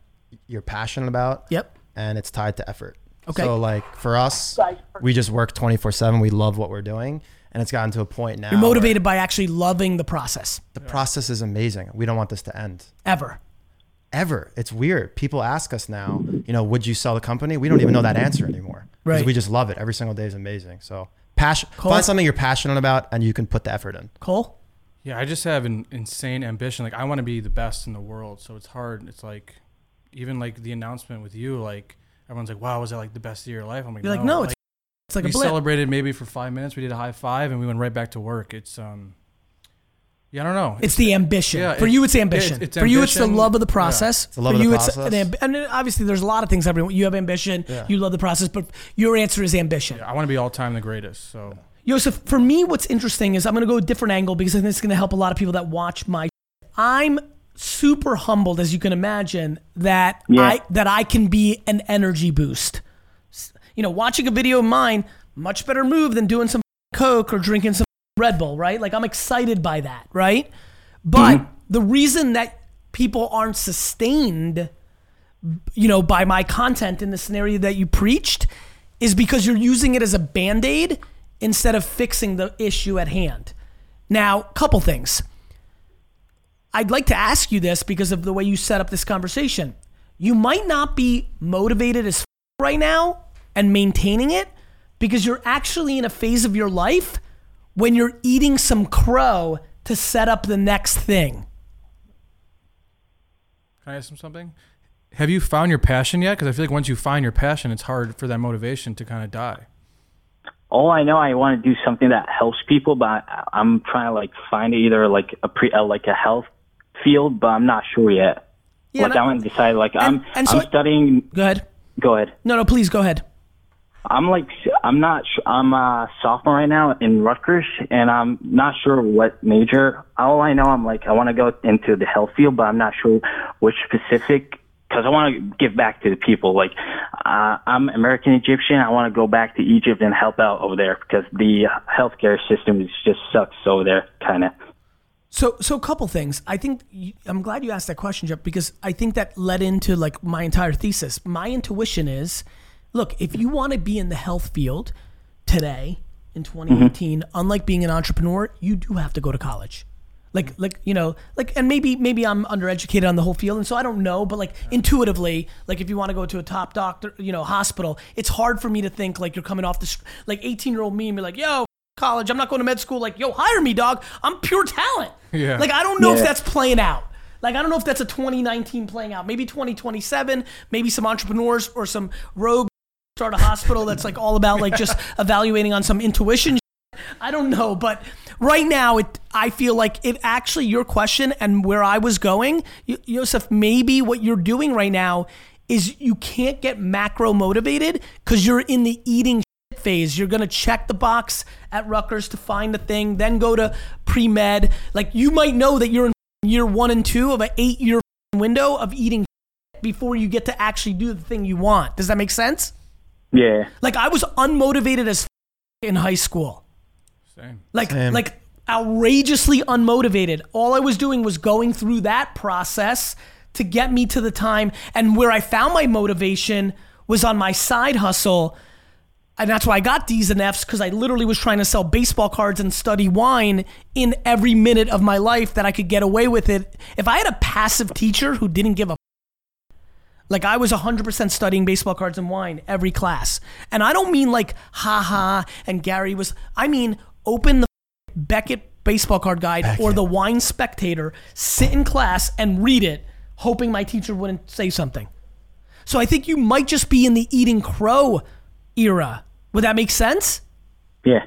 you're passionate about. Yep. And it's tied to effort. Okay. So like for us, we just work 24 seven. We love what we're doing. And it's gotten to a point now. You're motivated by actually loving the process. The process is amazing. We don't want this to end. Ever. Ever. It's weird. People ask us now, you know, would you sell the company? We don't even know that answer anymore. Because Right. we just love it. Every single day is amazing. So passion Cole? find something you're passionate about and you can put the effort in. Cole? Yeah, I just have an insane ambition. Like I want to be the best in the world. So it's hard. It's like even like the announcement with you, like everyone's like, "Wow, was that like the best year of your life?" I'm like, You're like, no, it's it's like we a blip. celebrated maybe for five minutes. We did a high five and we went right back to work. It's um, yeah, I don't know. It's the ambition. Yeah, For it- you, it's yeah, ambition. it's- it's For you, it's the ambition. love of the Yeah. process. the love For of the you, it's process. an amb- and obviously, there's a lot of things. Everyone, you have ambition. You love the process, but your answer is ambition. I want to be all time the greatest. So Joseph, for me, what's interesting is I'm going to go a different angle because I think it's going to help a lot of people that watch my. I'm super humbled, as you can imagine, that Yeah. I that I can be an energy boost. You know, watching a video of mine, much better move than doing some coke or drinking some Red Bull, right? Like I'm excited by that, right? But mm-hmm. the reason that people aren't sustained, you know, by my content in the scenario that you preached, is because you're using it as a band aid instead of fixing the issue at hand. Now, couple things. I'd like to ask you this because of the way you set up this conversation. You might not be motivated as f- right now and maintaining it because you're actually in a phase of your life when you're eating some crow to set up the next thing. can I ask him something? Have you found your passion yet? Because I feel like once you find your passion, it's hard for that motivation to kind of die. All I know, I want to do something that helps people, but I, I'm trying to like find either like a pre, uh, like a health field, but I'm not sure yet. Yeah, like and I I- want to decide. Like I'm, and so- I'm studying. Go ahead. Go ahead. No, no, please go ahead. I'm like, I'm not. I'm a sophomore right now in Rutgers, and I'm not sure what major. All I know, I'm like, I want to go into the health field, but I'm not sure which specific. Because I want to give back to the people. Like, uh, I'm American Egyptian. I want to go back to Egypt and help out over there because the healthcare system is just sucks over there, kind of. So, so a couple things. I think I'm glad you asked that question, Jeff, because I think that led into like my entire thesis. My intuition is, look, if you want to be in the health field today in mm-hmm. 2018, unlike being an entrepreneur, you do have to go to college. Like, like you know, like, and maybe maybe I'm undereducated on the whole field, and so I don't know. But like intuitively, like if you want to go to a top doctor, you know, hospital, it's hard for me to think like you're coming off the str- like 18 year old me and be like, yo, college, I'm not going to med school. Like, yo, hire me, dog. I'm pure talent. Yeah. Like I don't know if that's playing out. Like I don't know if that's a 2019 playing out. Maybe 2027. Maybe some entrepreneurs or some rogue start a hospital that's like all about like just evaluating on some intuition. I don't know, but right now it I feel like it actually your question and where I was going, Yosef, maybe what you're doing right now is you can't get macro motivated because you're in the eating phase. You're gonna check the box at Rutgers to find the thing, then go to pre med. Like you might know that you're in year one and two of an eight year window of eating before you get to actually do the thing you want. Does that make sense? Yeah. Like I was unmotivated as in high school. Same. Like Same. like outrageously unmotivated. All I was doing was going through that process to get me to the time and where I found my motivation was on my side hustle. And that's why I got D's and F's because I literally was trying to sell baseball cards and study wine in every minute of my life that I could get away with it. If I had a passive teacher who didn't give a like I was 100% studying baseball cards and wine every class. And I don't mean like haha and Gary was I mean open the Beckett baseball card guide or the wine spectator, sit in class and read it hoping my teacher wouldn't say something. So I think you might just be in the eating crow era. Would that make sense? Yeah.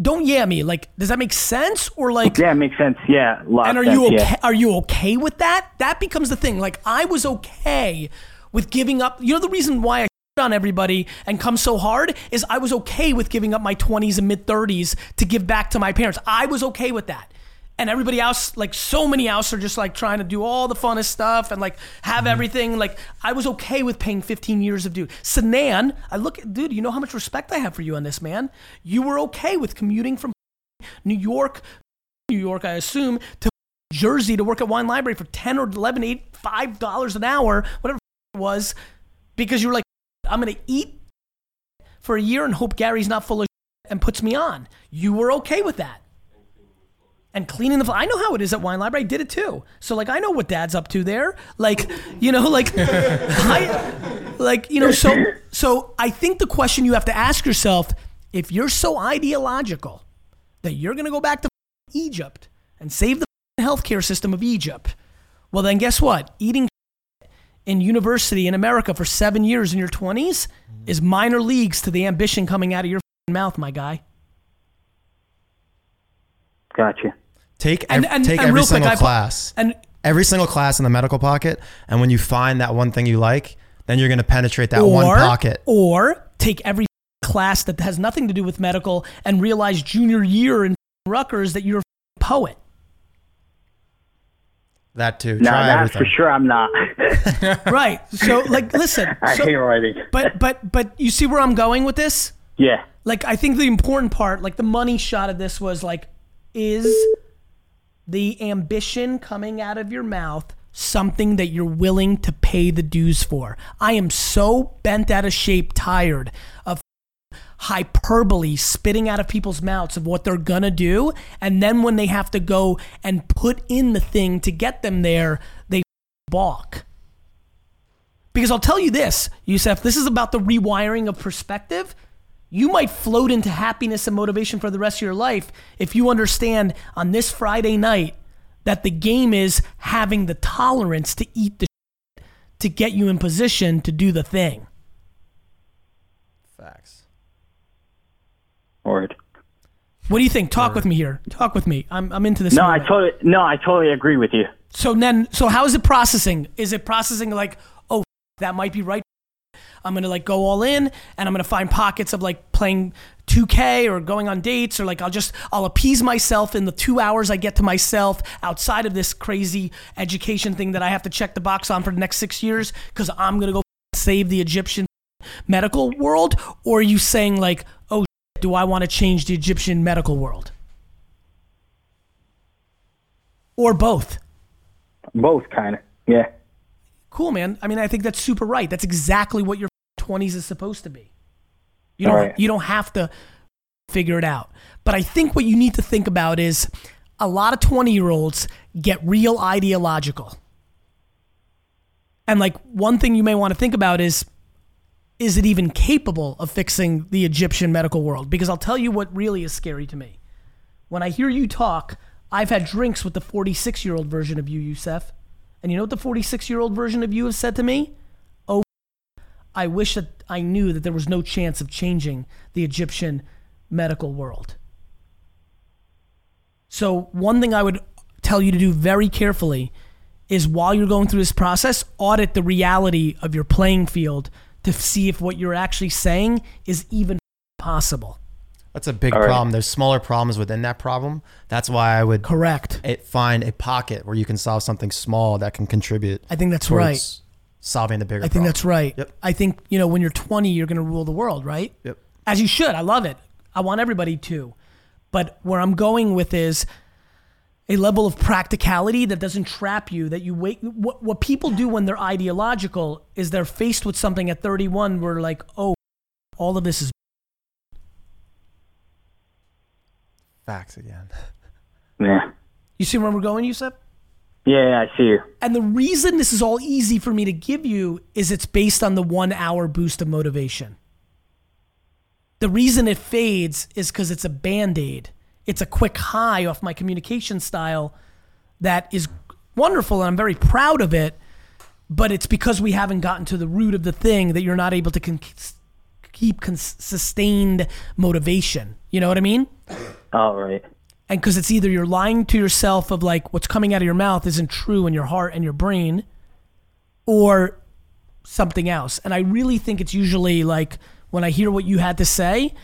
Don't yeah me. Like does that make sense or like Yeah, it makes sense. Yeah. and are you okay? yeah. Are you okay with that? That becomes the thing. Like I was okay with giving up. You know the reason why I on everybody and come so hard is I was okay with giving up my 20s and mid 30s to give back to my parents. I was okay with that. And everybody else, like so many else, are just like trying to do all the funnest stuff and like have mm-hmm. everything. Like I was okay with paying 15 years of due. Sanan, I look, at dude. You know how much respect I have for you on this, man. You were okay with commuting from New York, New York, I assume, to Jersey to work at Wine Library for 10 or 11, 8, 5 dollars an hour, whatever it was, because you were like, I'm going to eat for a year and hope Gary's not full of and puts me on. You were okay with that. And cleaning the, I know how it is at Wine Library. I did it too. So like, I know what Dad's up to there. Like, you know, like, I, like you know. So, so I think the question you have to ask yourself, if you're so ideological that you're to go back to Egypt and save the healthcare system of Egypt, well, then guess what? Eating in university in America for seven years in your 20s is minor leagues to the ambition coming out of your mouth, my guy. Gotcha. Take And- ev- and- take and every real quick, single I- class, And every single class in the medical pocket, and when you find that one thing you like, then you're going to penetrate that or, one pocket. Or take every class that has nothing to do with medical and realize junior year in Rutgers that you're a poet. That too. No, Try that everything. for sure I'm not. right. So like listen. I so- hate writing. but but but you see where I'm going with this? Yeah. Like I think the important part, like the money shot of this was like, is the ambition coming out of your mouth something that you're willing to pay the dues for? I am so bent out of shape, tired of hyperbole spitting out of people's mouths of what they're gonna do, and then when they have to go and put in the thing to get them there, they balk. Because I'll tell you this, Yusef, this is about the rewiring of perspective. You might float into happiness and motivation for the rest of your life if you understand on this Friday night that the game is having the tolerance to eat the shit to get you in position to do the thing. Facts. Word. What do you think? Talk with me here. Talk with me. I'm, I'm into this. No, I totally no, I totally agree with you. So then, so how is it processing? Is it processing like, oh, that might be right? I'm gonna like go all in, and I'm gonna find pockets of like playing 2K or going on dates, or like I'll just I'll appease myself in the two hours I get to myself outside of this crazy education thing that I have to check the box on for the next six years because I'm gonna go save the Egyptian medical world. Or are you saying like, oh, do I want to change the Egyptian medical world? or both? Both, kind of. Yeah. Cool, man. I mean, I think that's super right. That's exactly what your 20s is supposed to be. You don't, right. you don't have to figure it out. But I think what you need to think about is a lot of 20 year olds get real ideological. And like one thing you may want to think about is is it even capable of fixing the Egyptian medical world? Because I'll tell you what really is scary to me. When I hear you talk, I've had drinks with the 46 year old version of you, Youssef. And you know what the 46 year old version of you has said to me? Oh, I wish that I knew that there was no chance of changing the Egyptian medical world. So, one thing I would tell you to do very carefully is while you're going through this process, audit the reality of your playing field to see if what you're actually saying is even possible. That's a big All right. problem. There's smaller problems within that problem. That's why I would Correct. it, find a pocket where you can solve something small that can contribute. I think that's right. Solving the bigger. I think that's right. Yep. I think, you know, when you're 20, you're going to rule the world, right? Yep. As you should. I love it. I want everybody to. But where I'm going with is a level of practicality that doesn't trap you, that you wait. What, what people do when they're ideological is they're faced with something at 31 where, like, oh, all of this is. Facts again. Yeah. You see where we're going, Yusuf? Yeah, I see you. And the reason this is all easy for me to give you is it's based on the one hour boost of motivation. The reason it fades is because it's a band aid. It's a quick high off my communication style that is wonderful and I'm very proud of it. But it's because we haven't gotten to the root of the thing that you're not able to con- keep cons- sustained motivation. You know what I mean? All right. and because it's either you're lying to yourself of like what's coming out of your mouth isn't true in your heart and your brain or something else and i really think it's usually like when i hear what you had to say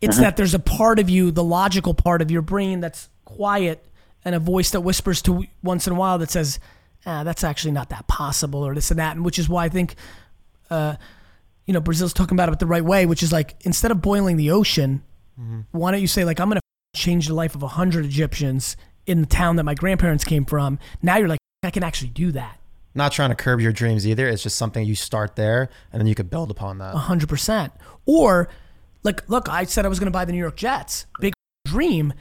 it's that there's a part of you the logical part of your brain that's quiet and a voice that whispers to once in a while that says ah, that's actually not that possible or this and that and which is why i think uh, you know brazil's talking about it the right way which is like instead of boiling the ocean why don't you say like i'm gonna change the life of a 100 egyptians in the town that my grandparents came from. Now you're like i can actually do that. Not trying to curb your dreams either. It's just something you start there and then you could build upon that. 100% or like look i said i was gonna buy the new york jets. Big dream.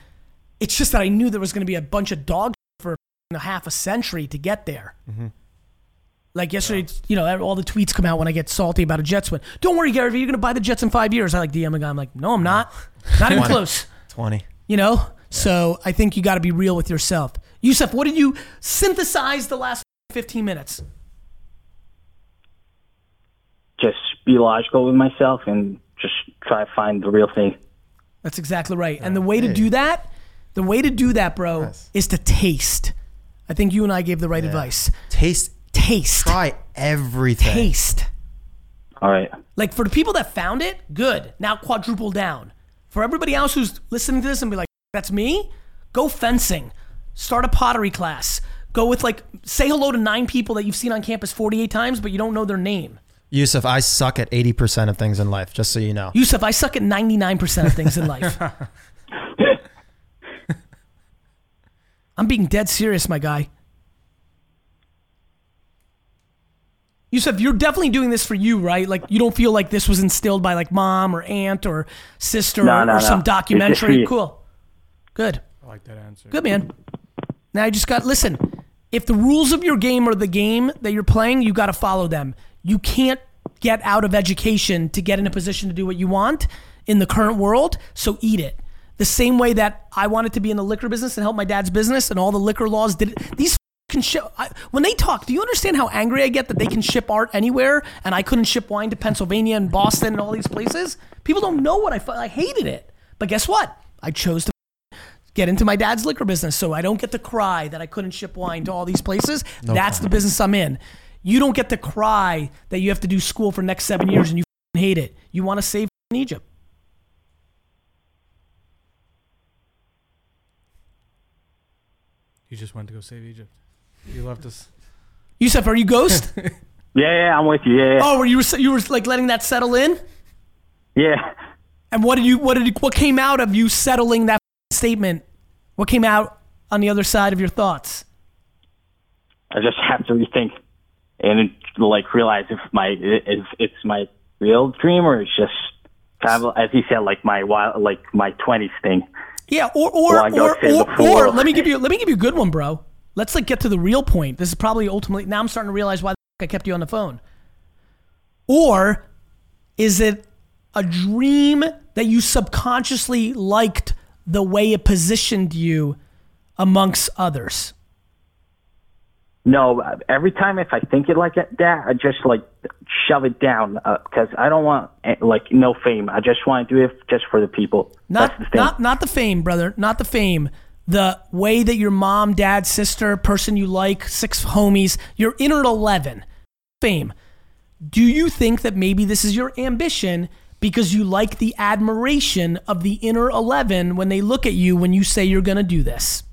It's just that i knew there was gonna be a bunch of dog for a half a century to get there mm-hmm. Like yesterday, you know, all the tweets come out when I get salty about a Jets win. Don't worry, Gary, Vee, you're going to buy the Jets in five years. I like DM a guy. I'm like, no, I'm not. Not even close. 20. You know? So I think you got to be real with yourself. Yusuf, what did you synthesize the last 15 minutes? Just be logical with myself and just try to find the real thing. That's exactly right. And the way to do that, the way to do that, bro, Nice. is to taste. I think you and I gave the right advice. Taste. Taste. Try everything. Taste. All right. Like for the people that found it, good. Now quadruple down. For everybody else who's listening to this and be like, that's me, go fencing. Start a pottery class. Go with like, say hello to nine people that you've seen on campus 48 times, but you don't know their name. Yusuf, I suck at 80% of things in life, just so you know. Yusuf, I suck at 99% of things in life. I'm being dead serious, my guy. Yusuf, you're definitely doing this for you, right? Like, you don't feel like this was instilled by like mom or aunt or sister No, or, no, or no. some It's documentary. Cool. Good. I like that answer. Good, man. Now I just got, listen, if the rules of your game are the game that you're playing, you got to follow them. You can't get out of education to get in a position to do what you want in the current world, so eat it. The same way that I wanted to be in the liquor business and help my dad's business, and all the liquor laws did it. These can ship. I, when they talk, do you understand how angry I get that they can ship art anywhere and I couldn't ship wine to Pennsylvania and Boston and all these places? People don't know what I. fu- I hated it, but guess what? I chose to get into my dad's liquor business so I don't get to cry that I couldn't ship wine to all these places. That's the business I'm in. You don't get to cry that you have to do school for next seven years and you hate it. You want to save Egypt. You just went to go save Egypt. You left us. Yusuf, are you ghost? Yeah, yeah, I'm with you. Yeah, yeah. oh, were you were you were like letting that settle in? yeah. And what did you what did you, what came out of you settling that statement? What came out on the other side of your thoughts? I just have to rethink and like realize if my if it's my real dream or it's just kind of as you said like my wild like my twenties thing. Yeah, or or Well, or, or, or let me give you let me give you a good one, bro. Let's like get to the real point. This is probably ultimately now I'm starting to realize why I kept you on the phone. Or is it a dream that you subconsciously liked the way it positioned you amongst others? No, every time if I think it like that, I just like shove it down because I don't want eh, like no fame. I just want to do it just for the people. Not the not not the fame, brother. Not the fame. The way that your mom, dad, sister, person you like, six homies, you're inner eleven. Fame. Do you think that maybe this is your ambition because you like the admiration of the inner eleven when they look at you when you say you're gonna do this?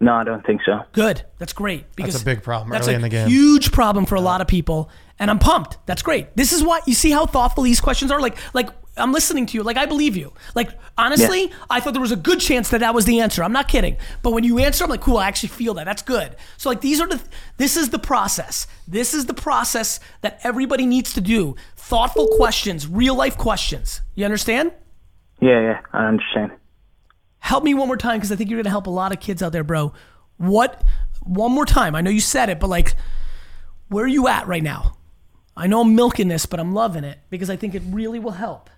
no, I don't think so. Good. That's great. Because that's a big problem That's early a in the game. huge problem for a lot of people, and I'm pumped. That's great. This is why you see how thoughtful these questions are. Like, like I'm listening to you. Like I believe you. Like honestly, I thought there was a good chance that that was the answer. I'm not kidding. But when you answer, I'm like, cool. I actually feel that. That's good. So like these are the. This is the process. This is the process that everybody needs to do. Thoughtful questions, real life questions. You understand? Yeah, yeah, I understand. help me one more time because I think you're gonna help a lot of kids out there, bro. What? One more time. I know you said it, but like, where are you at right now? I know I'm milking this, but I'm loving it because I think it really will help.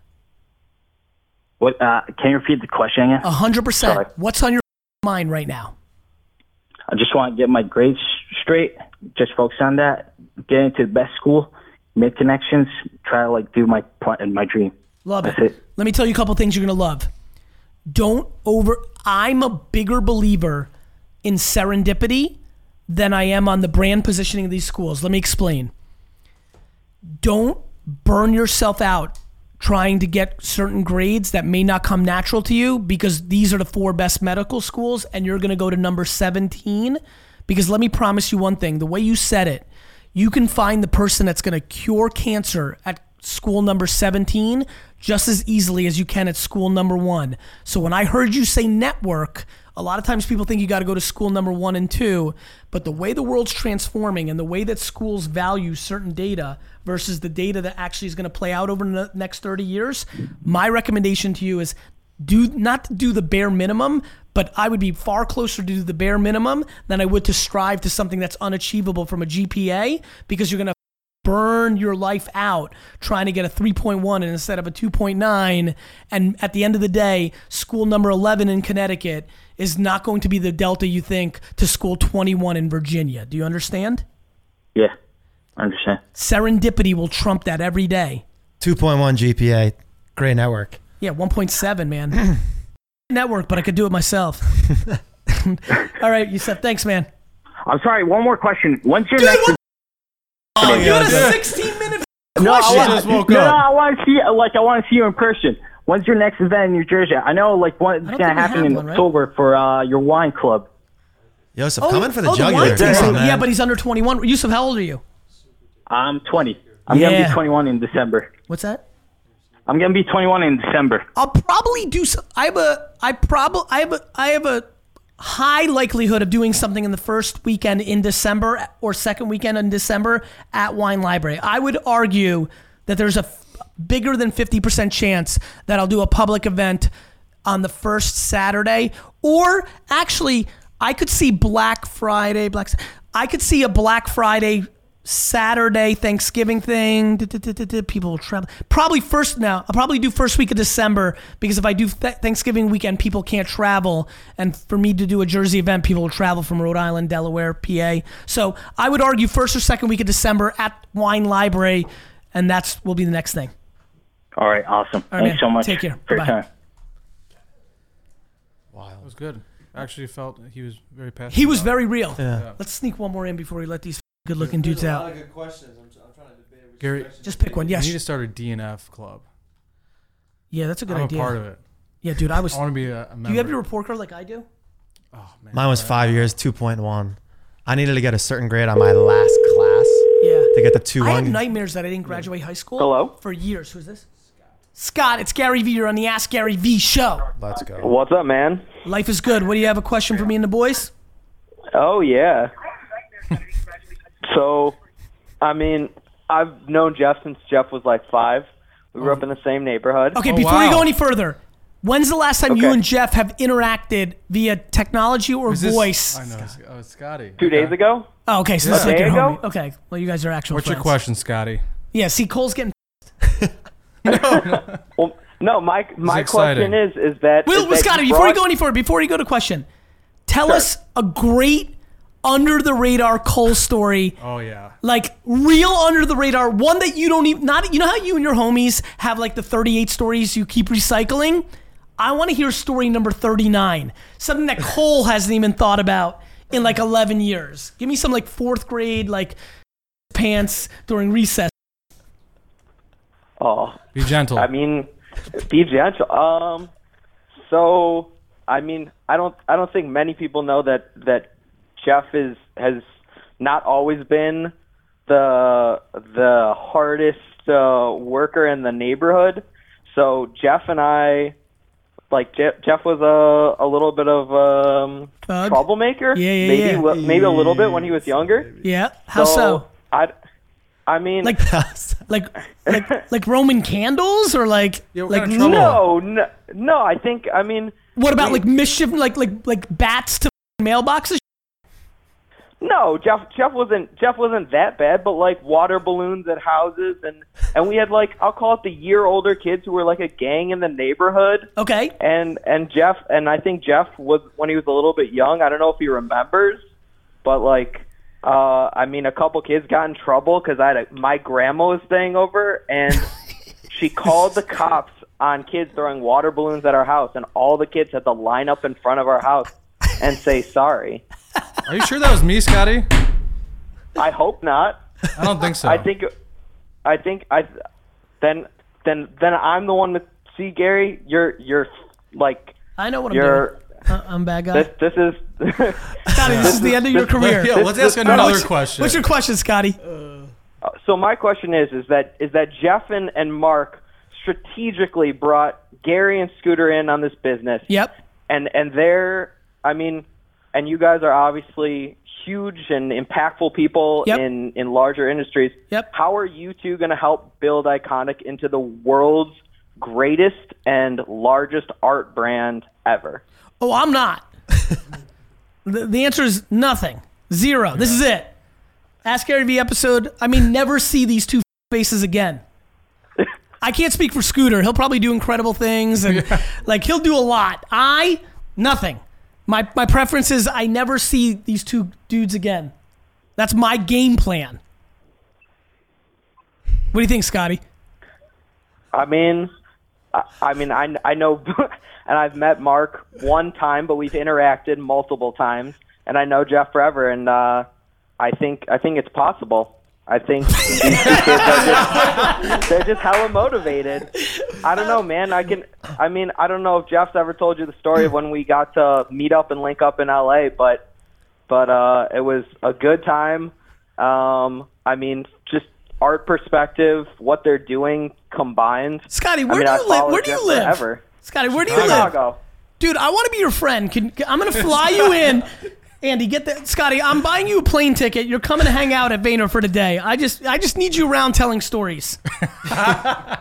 What? Uh, can you repeat the question again? A hundred percent. What's on your mind right now? I just want to get my grades straight. Just focus on that. Get into the best school. Make connections. Try to like do my part and my dream. Love That's it. it. Let me tell you a couple things you're gonna love. Don't over. I'm a bigger believer in serendipity than I am on the brand positioning of these schools. Let me explain. Don't burn yourself out trying to get certain grades that may not come natural to you because these are the four best medical schools and you're going to go to number 17 because let me promise you one thing the way you said it you can find the person that's going to cure cancer at school number 17 just as easily as you can at school number 1 so when i heard you say network a lot of times people think you got to go to school number 1 and 2 but the way the world's transforming and the way that schools value certain data versus the data that actually is going to play out over the next 30 years my recommendation to you is do not do the bare minimum, but I would be far closer to the bare minimum than I would to strive to something that's unachievable from a GPA because you're going to burn your life out trying to get a 3.1 and instead of a 2.9 and at the end of the day school number 11 in Connecticut is not going to be the delta you think to school 21 in Virginia. Do you understand? Yeah, I understand. Serendipity will trump that every day. 2.1 GPA. Great network. Yeah, 1.7, man. Network, but I could do it myself. All right, Yusef, thanks, man. I'm sorry. One more question. When's your Dude, next? what- Oh, you had a 16 minute no, I question. want, just no, no, I want to see. Like, I want to see you in person. When's your next event in New Jersey? I know, like, what's don't gonna happen in one, right? October for uh, your wine club. Yosef, coming for the oh, jugular. wine Come tasting. on, man. yeah, but he's under 21. Yusuf, how old are you? I'm 20. I'm gonna be 21 in December. What's that? I'm gonna be 21 in December. I'll probably do. So, I have a. I probably. I have a. I have a high likelihood of doing something in the first weekend in December or second weekend in December at Wine Library. I would argue that there's a f- bigger than 50% chance that I'll do a public event on the first Saturday or actually I could see Black Friday, Black I could see a Black Friday Saturday Thanksgiving thing. People will travel. Probably first now. I'll probably do first week of December because if I do th- Thanksgiving weekend, people can't travel, and for me to do a Jersey event, people will travel from Rhode Island, Delaware, PA. So I would argue first or second week of December at Wine Library, and that's will be the next thing. All right, awesome. All right, Thanks man. so much. Take care. For your Bye-bye. time. It was good. I actually felt he was very passionate. He was about very real. Yeah. Let's sneak one more in before we let these good-looking dudes out. good questions. I'm, I'm trying to debate. which Gary, Just pick one. You need to start a DNF club. Yeah, that's a good I'm idea. a part of it. Yeah, dude, I was. I want to be a, a member. Do you have your report card like I do? Oh man. Mine was five years, 2.1. I needed to get a certain grade on my last class Yeah. to get the 2 I had 1. nightmares that I didn't graduate high school. Hello? For years. Who's this? Scott, it's Gary V. You're on the Ask Gary Vee show. Let's go. What's up, man? Life is good. What do you have a question for me and the boys? Oh yeah. so, I mean, I've known Jeff since Jeff was like five. We grew up in the same neighborhood. Okay, oh, before you wow. go any further, when's the last time you Okay. and Jeff have interacted via technology or Is this- voice? I know. It's, oh, it's Scotty. Two days ago. Oh, okay, so this is like day your ago? homie. Okay, well, you guys are actual What's your friends. question, Scotty? Yeah, see, Cole's getting. Well, no, my my question is is that Will, is that Scotty, before you go any further, before you go to question, tell Sure. us a great under the radar Cole story. Oh yeah. Like real under the radar, one that you don't even not. You know how you and your homies have like the 38 stories you keep recycling. I want to hear story number 39, something that Cole hasn't even thought about in like 11 years. Give me some like fourth grade like pants during recess. Oh, Be gentle. I mean, be gentle. Um, so I mean, I don't, I don't think many people know that that Jeff is has not always been the the hardest uh, worker in the neighborhood. So Jeff and I, like Jeff, Jeff was a a little bit of um, Thug? troublemaker. Yeah, yeah, maybe yeah. li- maybe a little bit when he was younger. Yeah, how so? I, I mean, Like, like, like, like Roman candles or like, Yeah, like kind of trouble? no, no, no. I think I mean. What about like mischief, like like like bats to mailboxes? No, Jeff Jeff wasn't Jeff wasn't that bad, but like water balloons at houses and and we had like I'll call it the year older kids who were like a gang in the neighborhood. Okay. And and Jeff and I think Jeff was when he was a little bit young. I don't know if he remembers, but like uh I mean a couple kids got in trouble cuz I had a, my grandma was staying over and she called the cops on kids throwing water balloons at our house and all the kids had to line up in front of our house and say sorry. Are you sure that was me, Scotty? I hope not. I don't think so. I think, I think I, then then then I'm the one with. See, Gary, you're you're like I know what I'm you're. doing. Uh, I'm a bad guy. This this is. Scotty, this is the end of your career. Yeah, let's ask this- another What's- question. What's your question, Scotty? so my question is is that is that Jeff and, and Mark strategically brought Gary and Scooter in on this business. Yep. And and they're I mean, and you guys are obviously huge and impactful people Yep. in in larger industries. Yep. How are you two going to help build Iconic into the world's greatest and largest art brand ever? Oh, I'm not. the, the answer is nothing. Zero. This is it. Ask Gary V episode. I mean, never see these two faces again. I can't speak for Scooter. He'll probably do incredible things and like he'll do a lot. I nothing. My my preference is I never see these two dudes again. That's my game plan. What do you think, Scotty? I mean, I, I mean, I, I know, and I've met Mark one time, but we've interacted multiple times, and I know Jeff forever, and uh, I think I think it's possible. I think are just they're just hella motivated. I don't know, man. I can. I mean, I don't know if Jeff's ever told you the story of when we got to meet up and link up in LA, but but uh, it was a good time. Um, I mean, art perspective, what they're doing combined. Scotty, I where mean, do you live? Where do you live? Forever. Scotty, where do you live? Chicago. Dude, I want to be your friend. Can, I'm going to fly you in. Andy, get that. Scotty, I'm buying you a plane ticket. You're coming to hang out at Vayner for today. I just, I just need you around telling stories. I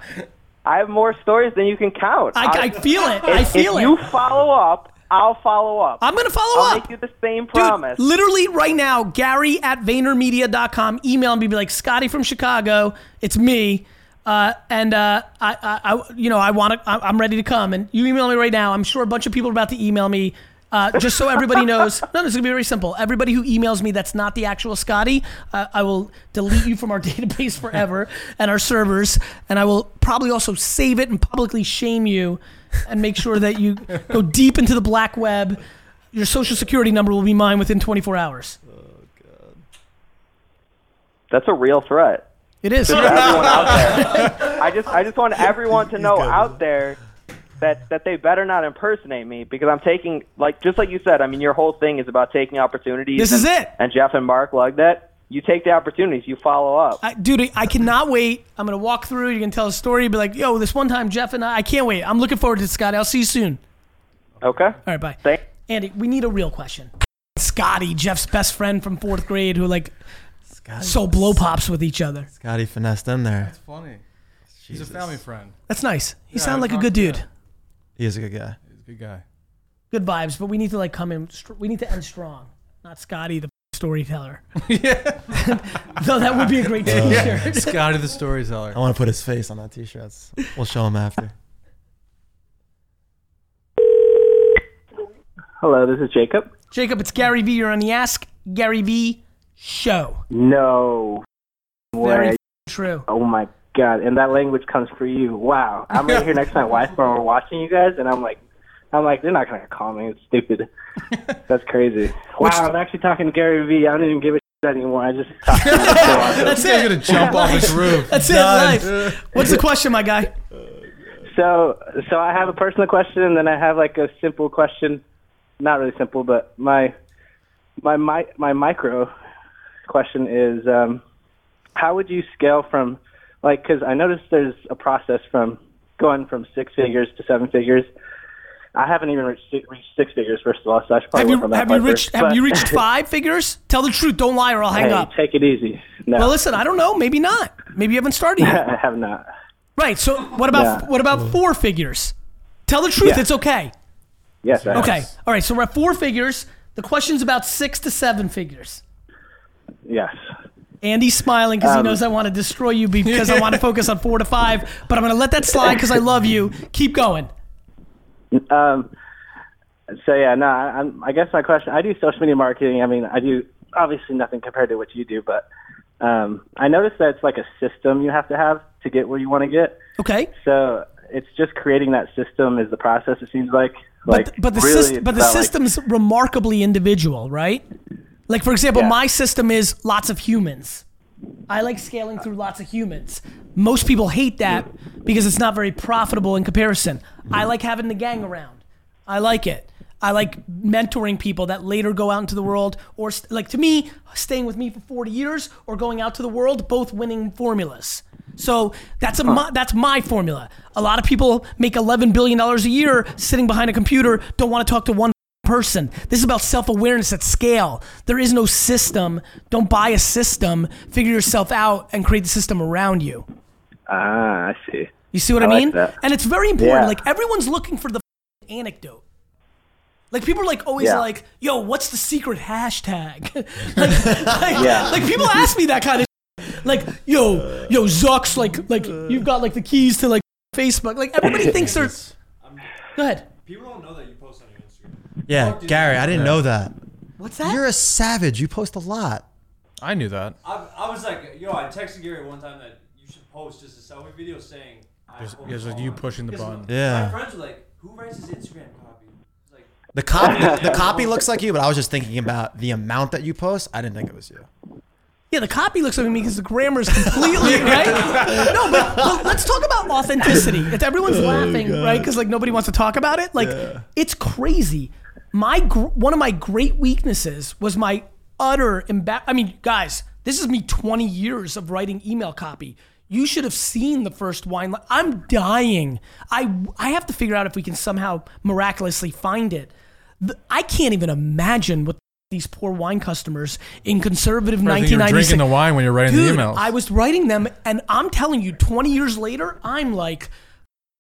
have more stories than you can count. I, I feel it. I feel if it. you follow up, I'll follow up. I'm gonna follow up. I'll make you the same promise. Dude, literally right now, Gary at VaynerMedia.com. Email me, be like, Scotty from Chicago. It's me. Uh, and uh, I, I, I, you know, I want to. I'm ready to come. And you email me right now. I'm sure a bunch of people are about to email me. Uh, just so everybody knows, no, this is gonna be very simple. Everybody who emails me that's not the actual Scotty, uh, I will delete you from our database forever and our servers, and I will probably also save it and publicly shame you, and make sure that you go deep into the black web. Your social security number will be mine within 24 hours. Oh God, That's a real threat. It is. Just everyone out there. I just, I just want everyone to know out there that that they better not impersonate me because I'm taking like just like you said. I mean, your whole thing is about taking opportunities. This and, is it. And Jeff and Mark like that. you take the opportunities, you follow up. I, dude, I cannot wait. I'm gonna walk through. You're gonna tell a story. Be like, yo, this one time Jeff and I. I can't wait. I'm looking forward to it, Scotty. I'll see you soon. Okay. All right, bye. Thank- Andy, we need a real question. Scotty, Jeff's best friend from fourth grade, who like so blow pops with each other. Scotty finessed in there. That's funny. He's a family friend. That's nice. He Yeah, sounded like a good dude. yeah. He is a good guy. He's a good guy. Good vibes, but we need to like come in. str- We need to end strong, not Scotty the storyteller. yeah. Though that would be a great T-shirt. Scotty the storyteller. I want to put his face on that t-shirt. That's- We'll show him after. Hello, this is Jacob. Jacob, it's Gary V. You're on the Ask Gary V. show. No Very way. f- true. Oh my god! And that language comes for you. Wow. I'm right here next to my wife when we're watching you guys, and I'm like, I'm like, they're not gonna call me. It's stupid. That's crazy. Wow. I'm actually talking to Gary Vee. I don't even give a shit anymore. I just talked to him. It's so awesome. That's He's it. gonna jump off his roof. That's it. Done. Life. What's the question, my guy? So, so I have a personal question, and then I have like a simple question. Not really simple, but my my my my micro question is, um, how would you scale from like? Because I noticed there's a process from going from six figures to seven figures. I haven't even reached, reached six figures, first of all, so I should probably Have you have you reached first. have you reached five figures? Tell the truth. Don't lie, or I'll hang hey, up. Take it easy. No, Well, listen, I don't know. Maybe not. Maybe you haven't started yet. I have not. Right. So what about Yeah. what about four figures? Tell the truth. Yeah. It's okay. Yes. I have. Okay. All right. So we're at four figures. The question's about six to seven figures. Yes. Andy's smiling because he Um, knows I want to destroy you because I want to focus on four to five. But I'm going to let that slide because I love you. Keep going. Um, so yeah, no, I, I'm, guess my question, I do social media marketing. I mean, I do obviously nothing compared to what you do, but um, I noticed that it's like a system you have to have to get where you want to get. Okay. So it's just creating that system is the process. It seems like, like But but the really it's but the about, like- system's remarkably individual, right? Like for example, Yeah. my system is lots of humans. I like scaling through lots of humans. Most people hate that because it's not very profitable in comparison. I like having the gang around. I like it. I like mentoring people that later go out into the world, or st- like to me, staying with me for 40 years or going out to the world, both winning formulas. So that's a my, that's my formula. A lot of people make 11 billion dollars a year sitting behind a computer, don't want to talk to one person. This is about self-awareness at scale. There is no system. Don't buy a system. Figure yourself out and create the system around you. Ah, I see. You see what I, I mean? that. And it's very important. Yeah. Like everyone's looking for the anecdote. Like people are like always Yeah. like, "Yo, what's the secret hashtag?" like, like, Yeah. like people ask me that kind of shit. like, "Yo, yo, Zucks, like, like you've got like the keys to like Facebook." Like everybody thinks they're. Go ahead. People don't know that you post on your Instagram. Yeah, Fuck, dude. Gary, I didn't know that. What's that? You're a savage. You post a lot. I knew that. I, I was like, yo, I texted Gary one time that you should post just a selfie video saying. I There's- there's like you on- pushing the button. Yeah. My friends were like, who writes his Instagram copy? It's like, The copy, the, the copy looks like you, but I was just thinking about the amount that you post. I didn't think it was you. Yeah, the copy looks like me because the grammar is completely right. No, but, but let's talk about authenticity. If everyone's oh, laughing, right? Because like nobody wants to talk about it. Like it's crazy. My gr- one of my great weaknesses was my utter embar. I mean, guys, this is me 20 years of writing email copy. You should have seen the first wine. li- I'm dying. I I have to figure out if we can somehow miraculously find it. The- I can't even imagine what these poor wine customers in conservative I think you were 1996. drinking the wine when you're writing Dude, the emails. I was writing them, and I'm telling you, 20 years later, I'm like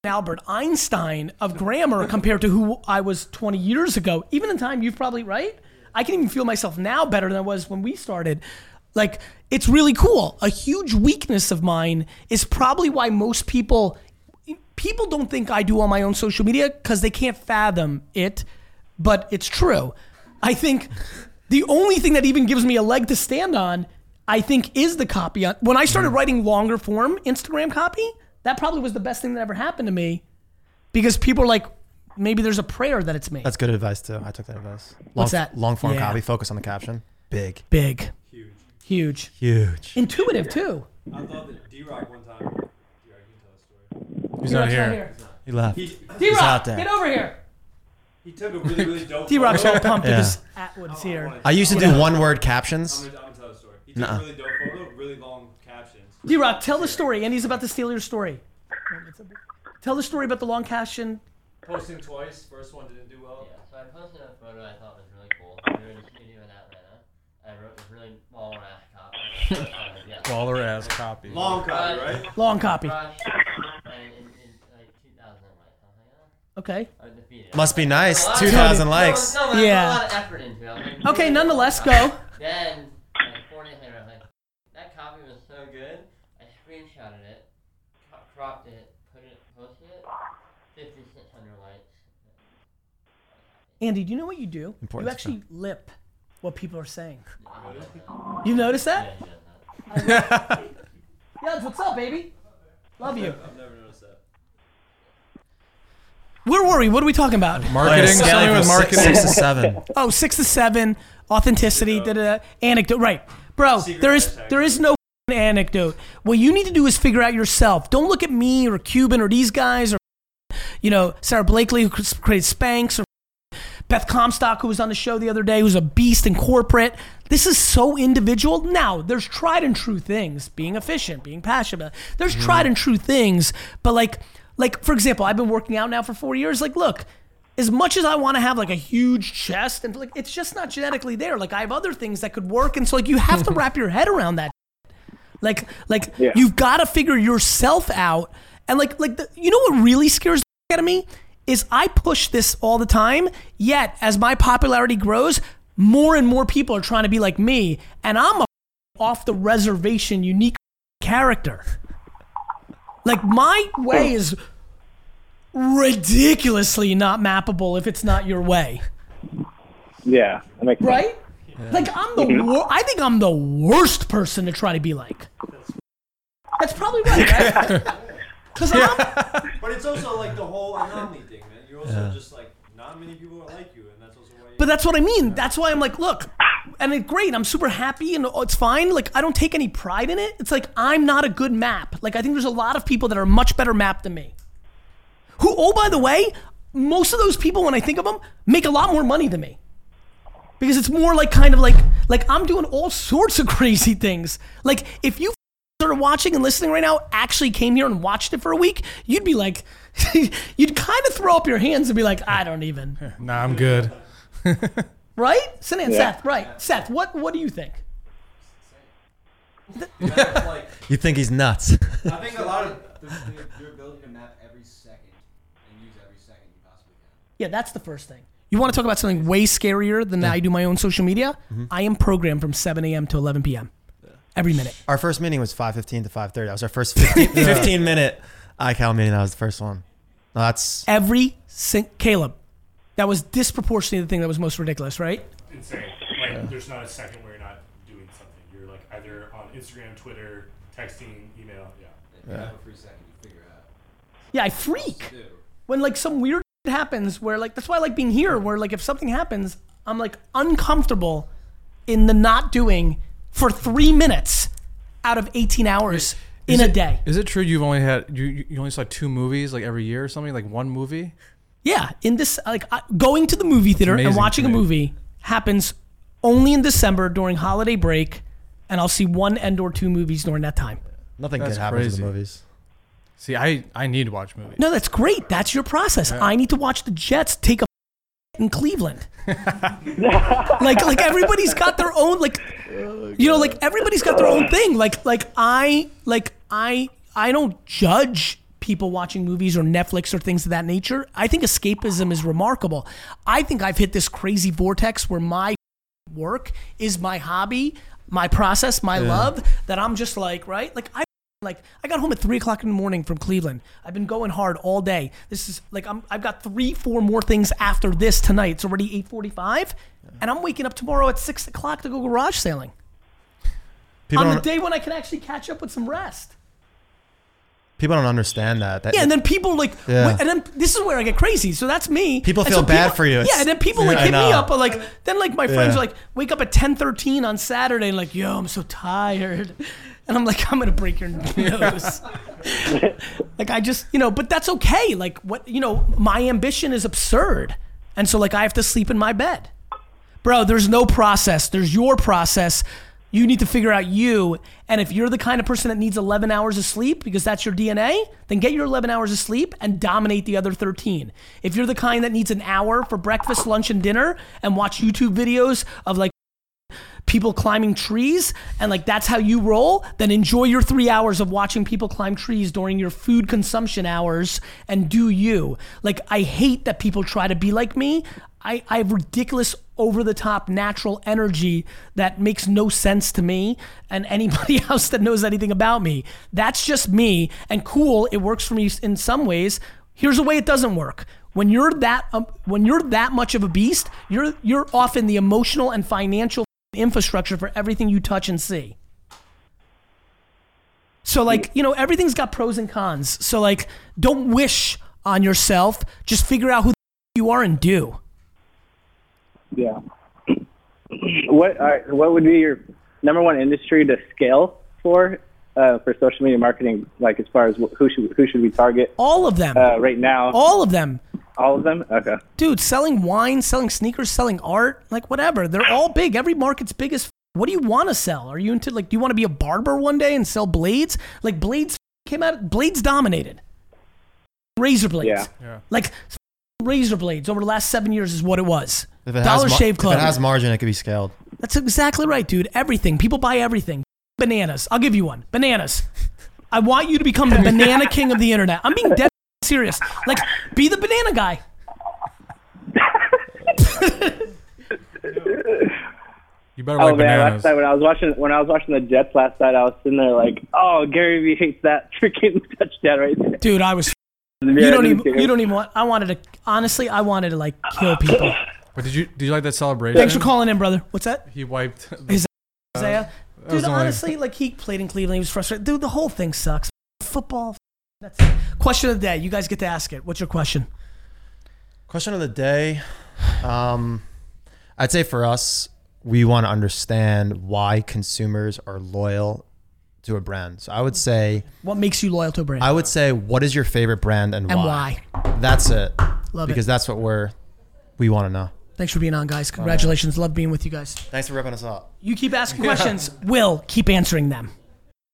Albert Einstein of grammar compared to who I was 20 years ago. Even in time, you've probably right. I can even feel myself now better than I was when we started. Like it's really cool. A huge weakness of mine is probably why most people people don't think I do on my own social media because they can't fathom it, but it's true. I think the only thing that even gives me a leg to stand on, I think, is the copy. Uh, when I started mm. writing longer form Instagram copy, that probably was the best thing that ever happened to me because people are like, maybe there's a prayer that it's me. That's good advice too. I took that advice. Long, What's that? Long form Yeah. copy. Focus on the caption. Big. Big. Huge. Huge. Huge. Intuitive too. I thought that D Rock one time. D-Rock, you can tell a story. He's D-Rock's not not here. here. He left. He, He's D-Rock, out there. get over here. he took a really, really dope D-Rock's photo. all pumped Yeah. because Atwood's here. I used to do one word captions. I'm gonna, I'm gonna tell a story. He took Nuh-uh. a really dope photo, really long captions. D Rock, tell the story. Andy's about to steal your story. Tell the story about the long caption. Posting twice. First one didn't do well. Yeah, so I posted a photo I thought was really cool. We were in a studio in Atlanta. I wrote this really long ass copy. Uh, yeah. Baller ass copy. Long copy, right? Long copy. Crush, and in, in like 2,000 likes. I was like, Okay. oh, I defeated. Must be nice. 2,000 likes. No, no, I Yeah. put a lot of effort into it. I was like, Okay, nonetheless, go. Then, like, four days later, I was like, that copy was so good. I screenshotted it, cro- cropped it, put it, posted it. 5,600 likes. Andy, do you know what you do? Important you actually lip what people are saying. Yeah, You notice that? yeah, yeah. Yeah, what's up, baby? Love you. I've never noticed that. Where were we? What are we talking about? Marketing, Scaling something with marketing. Six to seven. Oh, six to seven, authenticity, da da da, anecdote. Right, bro. Secret there is hashtag. there is no anecdote. What you need to do is figure out yourself. Don't look at me or Cuban or these guys or you know Sara Blakely who created Spanx or Beth Comstock who was on the show the other day who's a beast in corporate. This is so individual. Now there's tried and true things. Being efficient, being passionate. There's mm-hmm. tried and true things, but like like for example, I've been working out now for four years. Like, look, as much as I want to have like a huge chest and like it's just not genetically there. Like I have other things that could work, and so like you have to wrap your head around that. Like like Yeah. you've got to figure yourself out, and like like the, you know what really scares the out of me is I push this all the time. Yet as my popularity grows, more and more people are trying to be like me, and I'm a off the reservation unique character. Like my way is ridiculously not mappable if it's not your way, Yeah, that makes sense. right? Like I'm the mm-hmm. wor- I think I'm the worst person to try to be like. That's probably right, right? Because I'm But it's also like the whole anomaly thing, man. You're also just like not many people are like you, and that's also why. But that's what I mean. That's why I'm like, look, and it's great. I'm super happy and it's fine. Like, I don't take any pride in it. It's like, I'm not a good map. Like, I think there's a lot of people that are much better map than me. Who, oh, by the way, most of those people, when I think of them, make a lot more money than me. Because it's more like kind of like, like I'm doing all sorts of crazy things. Like, if you started watching and listening right now actually came here and watched it for a week, you'd be like, you'd kind of throw up your hands and be like, I don't even. Nah, I'm good. Right? Sinan, Yeah. Seth, right. Seth, what, what do you think? You think he's nuts? I think a lot of The, the, your ability to map every second and use every second you possibly can. Yeah, that's the first thing. You want to talk about something way scarier than I do my own social media? Mm-hmm. I am programmed from 7 a.m. to 11 p.m. every minute. Our first meeting was 5:15 to 5:30. That was our first 15, 15 minute iCal meeting. That was the first one. No, that's Every sing- Caleb, that was disproportionately the thing that was most ridiculous, right? insane. Like, there's not a second where you're not doing something. You're like either on Instagram, Twitter, texting, email. Yeah. If you have a free second, you figure out. Yeah, I freak Dude. when like some weird happens where like that's why I like being here. Where like if something happens, I'm like uncomfortable in the not doing for three minutes out of 18 hours in Is a it- day. Is it true you've only had you you you only saw two movies like every year or something? Like one movie? Yeah, in this like going to the movie theater and watching a movie happens only in December during holiday break, and I'll see one and or two movies during that time. nothing That's good happens in crazy. the movies. See, I I need to watch movies. No, that's great. That's your process. I need to watch the Jets take a in Cleveland. like like everybody's got their own like you know like everybody's got their own thing. Like like I like I I don't judge people watching movies or Netflix or things of that nature. I think escapism is remarkable. I think I've hit this crazy vortex where my work is my hobby, my process, my love. That I'm just like right, like I like I got home at three o'clock in the morning from Cleveland. I've been going hard all day. This is like I'm I've got three, four more things after this tonight. It's already eight forty-five, and I'm waking up tomorrow at six o'clock to go garage sailing People on the day when I can actually catch up with some rest. People don't understand that. that Yeah, and then people like, Yeah. and then this is where I get crazy. So that's me. People feel so bad people- for you. Yeah, and then people like I hit me up, but like then like my friends Yeah. like wake up at ten thirteen on Saturday and like, yo, I'm so tired, and I'm like, I'm gonna break your nose. like I just you know, but that's okay. Like what you know, my ambition is absurd, and so like I have to sleep in my bed, bro. There's no process. There's your process. You need to figure out you. And if you're the kind of person that needs 11 hours of sleep because that's your DNA, then get your 11 hours of sleep and dominate the other 13. If you're the kind that needs an hour for breakfast, lunch, and dinner and watch YouTube videos of like people climbing trees and like that's how you roll, then enjoy your three hours of watching people climb trees during your food consumption hours and do you. Like, I hate that people try to be like me. I, I have ridiculous over the top natural energy that makes no sense to me and anybody else that knows anything about me. That's just me and cool. It works for me in some ways. Here's a way it doesn't work. When you're that um, when you're that much of a beast, you're you're often the emotional and financial infrastructure for everything you touch and see. So like, you know, everything's got pros and cons. So like, don't wish on yourself. Just figure out who you are and do. Yeah. what all right, what would be your number one industry to scale for uh, for social media marketing? Like as far as who should who should we target? All of them. Uh, right now. All of them. All of them. Okay. Dude, selling wine, selling sneakers, selling art, like whatever. They're all big. Every market's big as what do you want to sell? Are you into like do you want to be a barber one day and sell blades? Like blades came out blades dominated. Razor blades. Yeah. Yeah. Like razor blades over the last 7 years is what it was. If it Dollar has mar- Shave Club. If it has margin, it could be scaled. That's exactly right, dude. Everything. People buy everything. Bananas. I'll give you one. Bananas. I want you to become the banana king of the internet. I'm being dead serious. Like, be the banana guy. You better oh like man, bananas. last night when I was watching when I was watching the Jets last night, I was sitting there like, oh, Gary Vee hates that freaking touchdown right there. Dude, I was. You don't even. You don't even want. I wanted to. Honestly, I wanted to like kill people. But did you did you like that celebration? Thanks for calling in, brother. What's that? He wiped. Is Uh, Isaiah? that Dude, honestly, like he played in Cleveland. He was frustrated. Dude, the whole thing sucks. Football. That's it. Question of the day. You guys get to ask it. What's your question? Question of the day. Um, I'd say for us, we want to understand why consumers are loyal to a brand. So I would say, What makes you loyal to a brand? I would say, what is your favorite brand and, And why? That's it. Love it. because that's what we're we want to know. Thanks for being on, guys. Congratulations. Love being with you guys. Thanks for ripping us up. You keep asking questions. We'll keep answering them.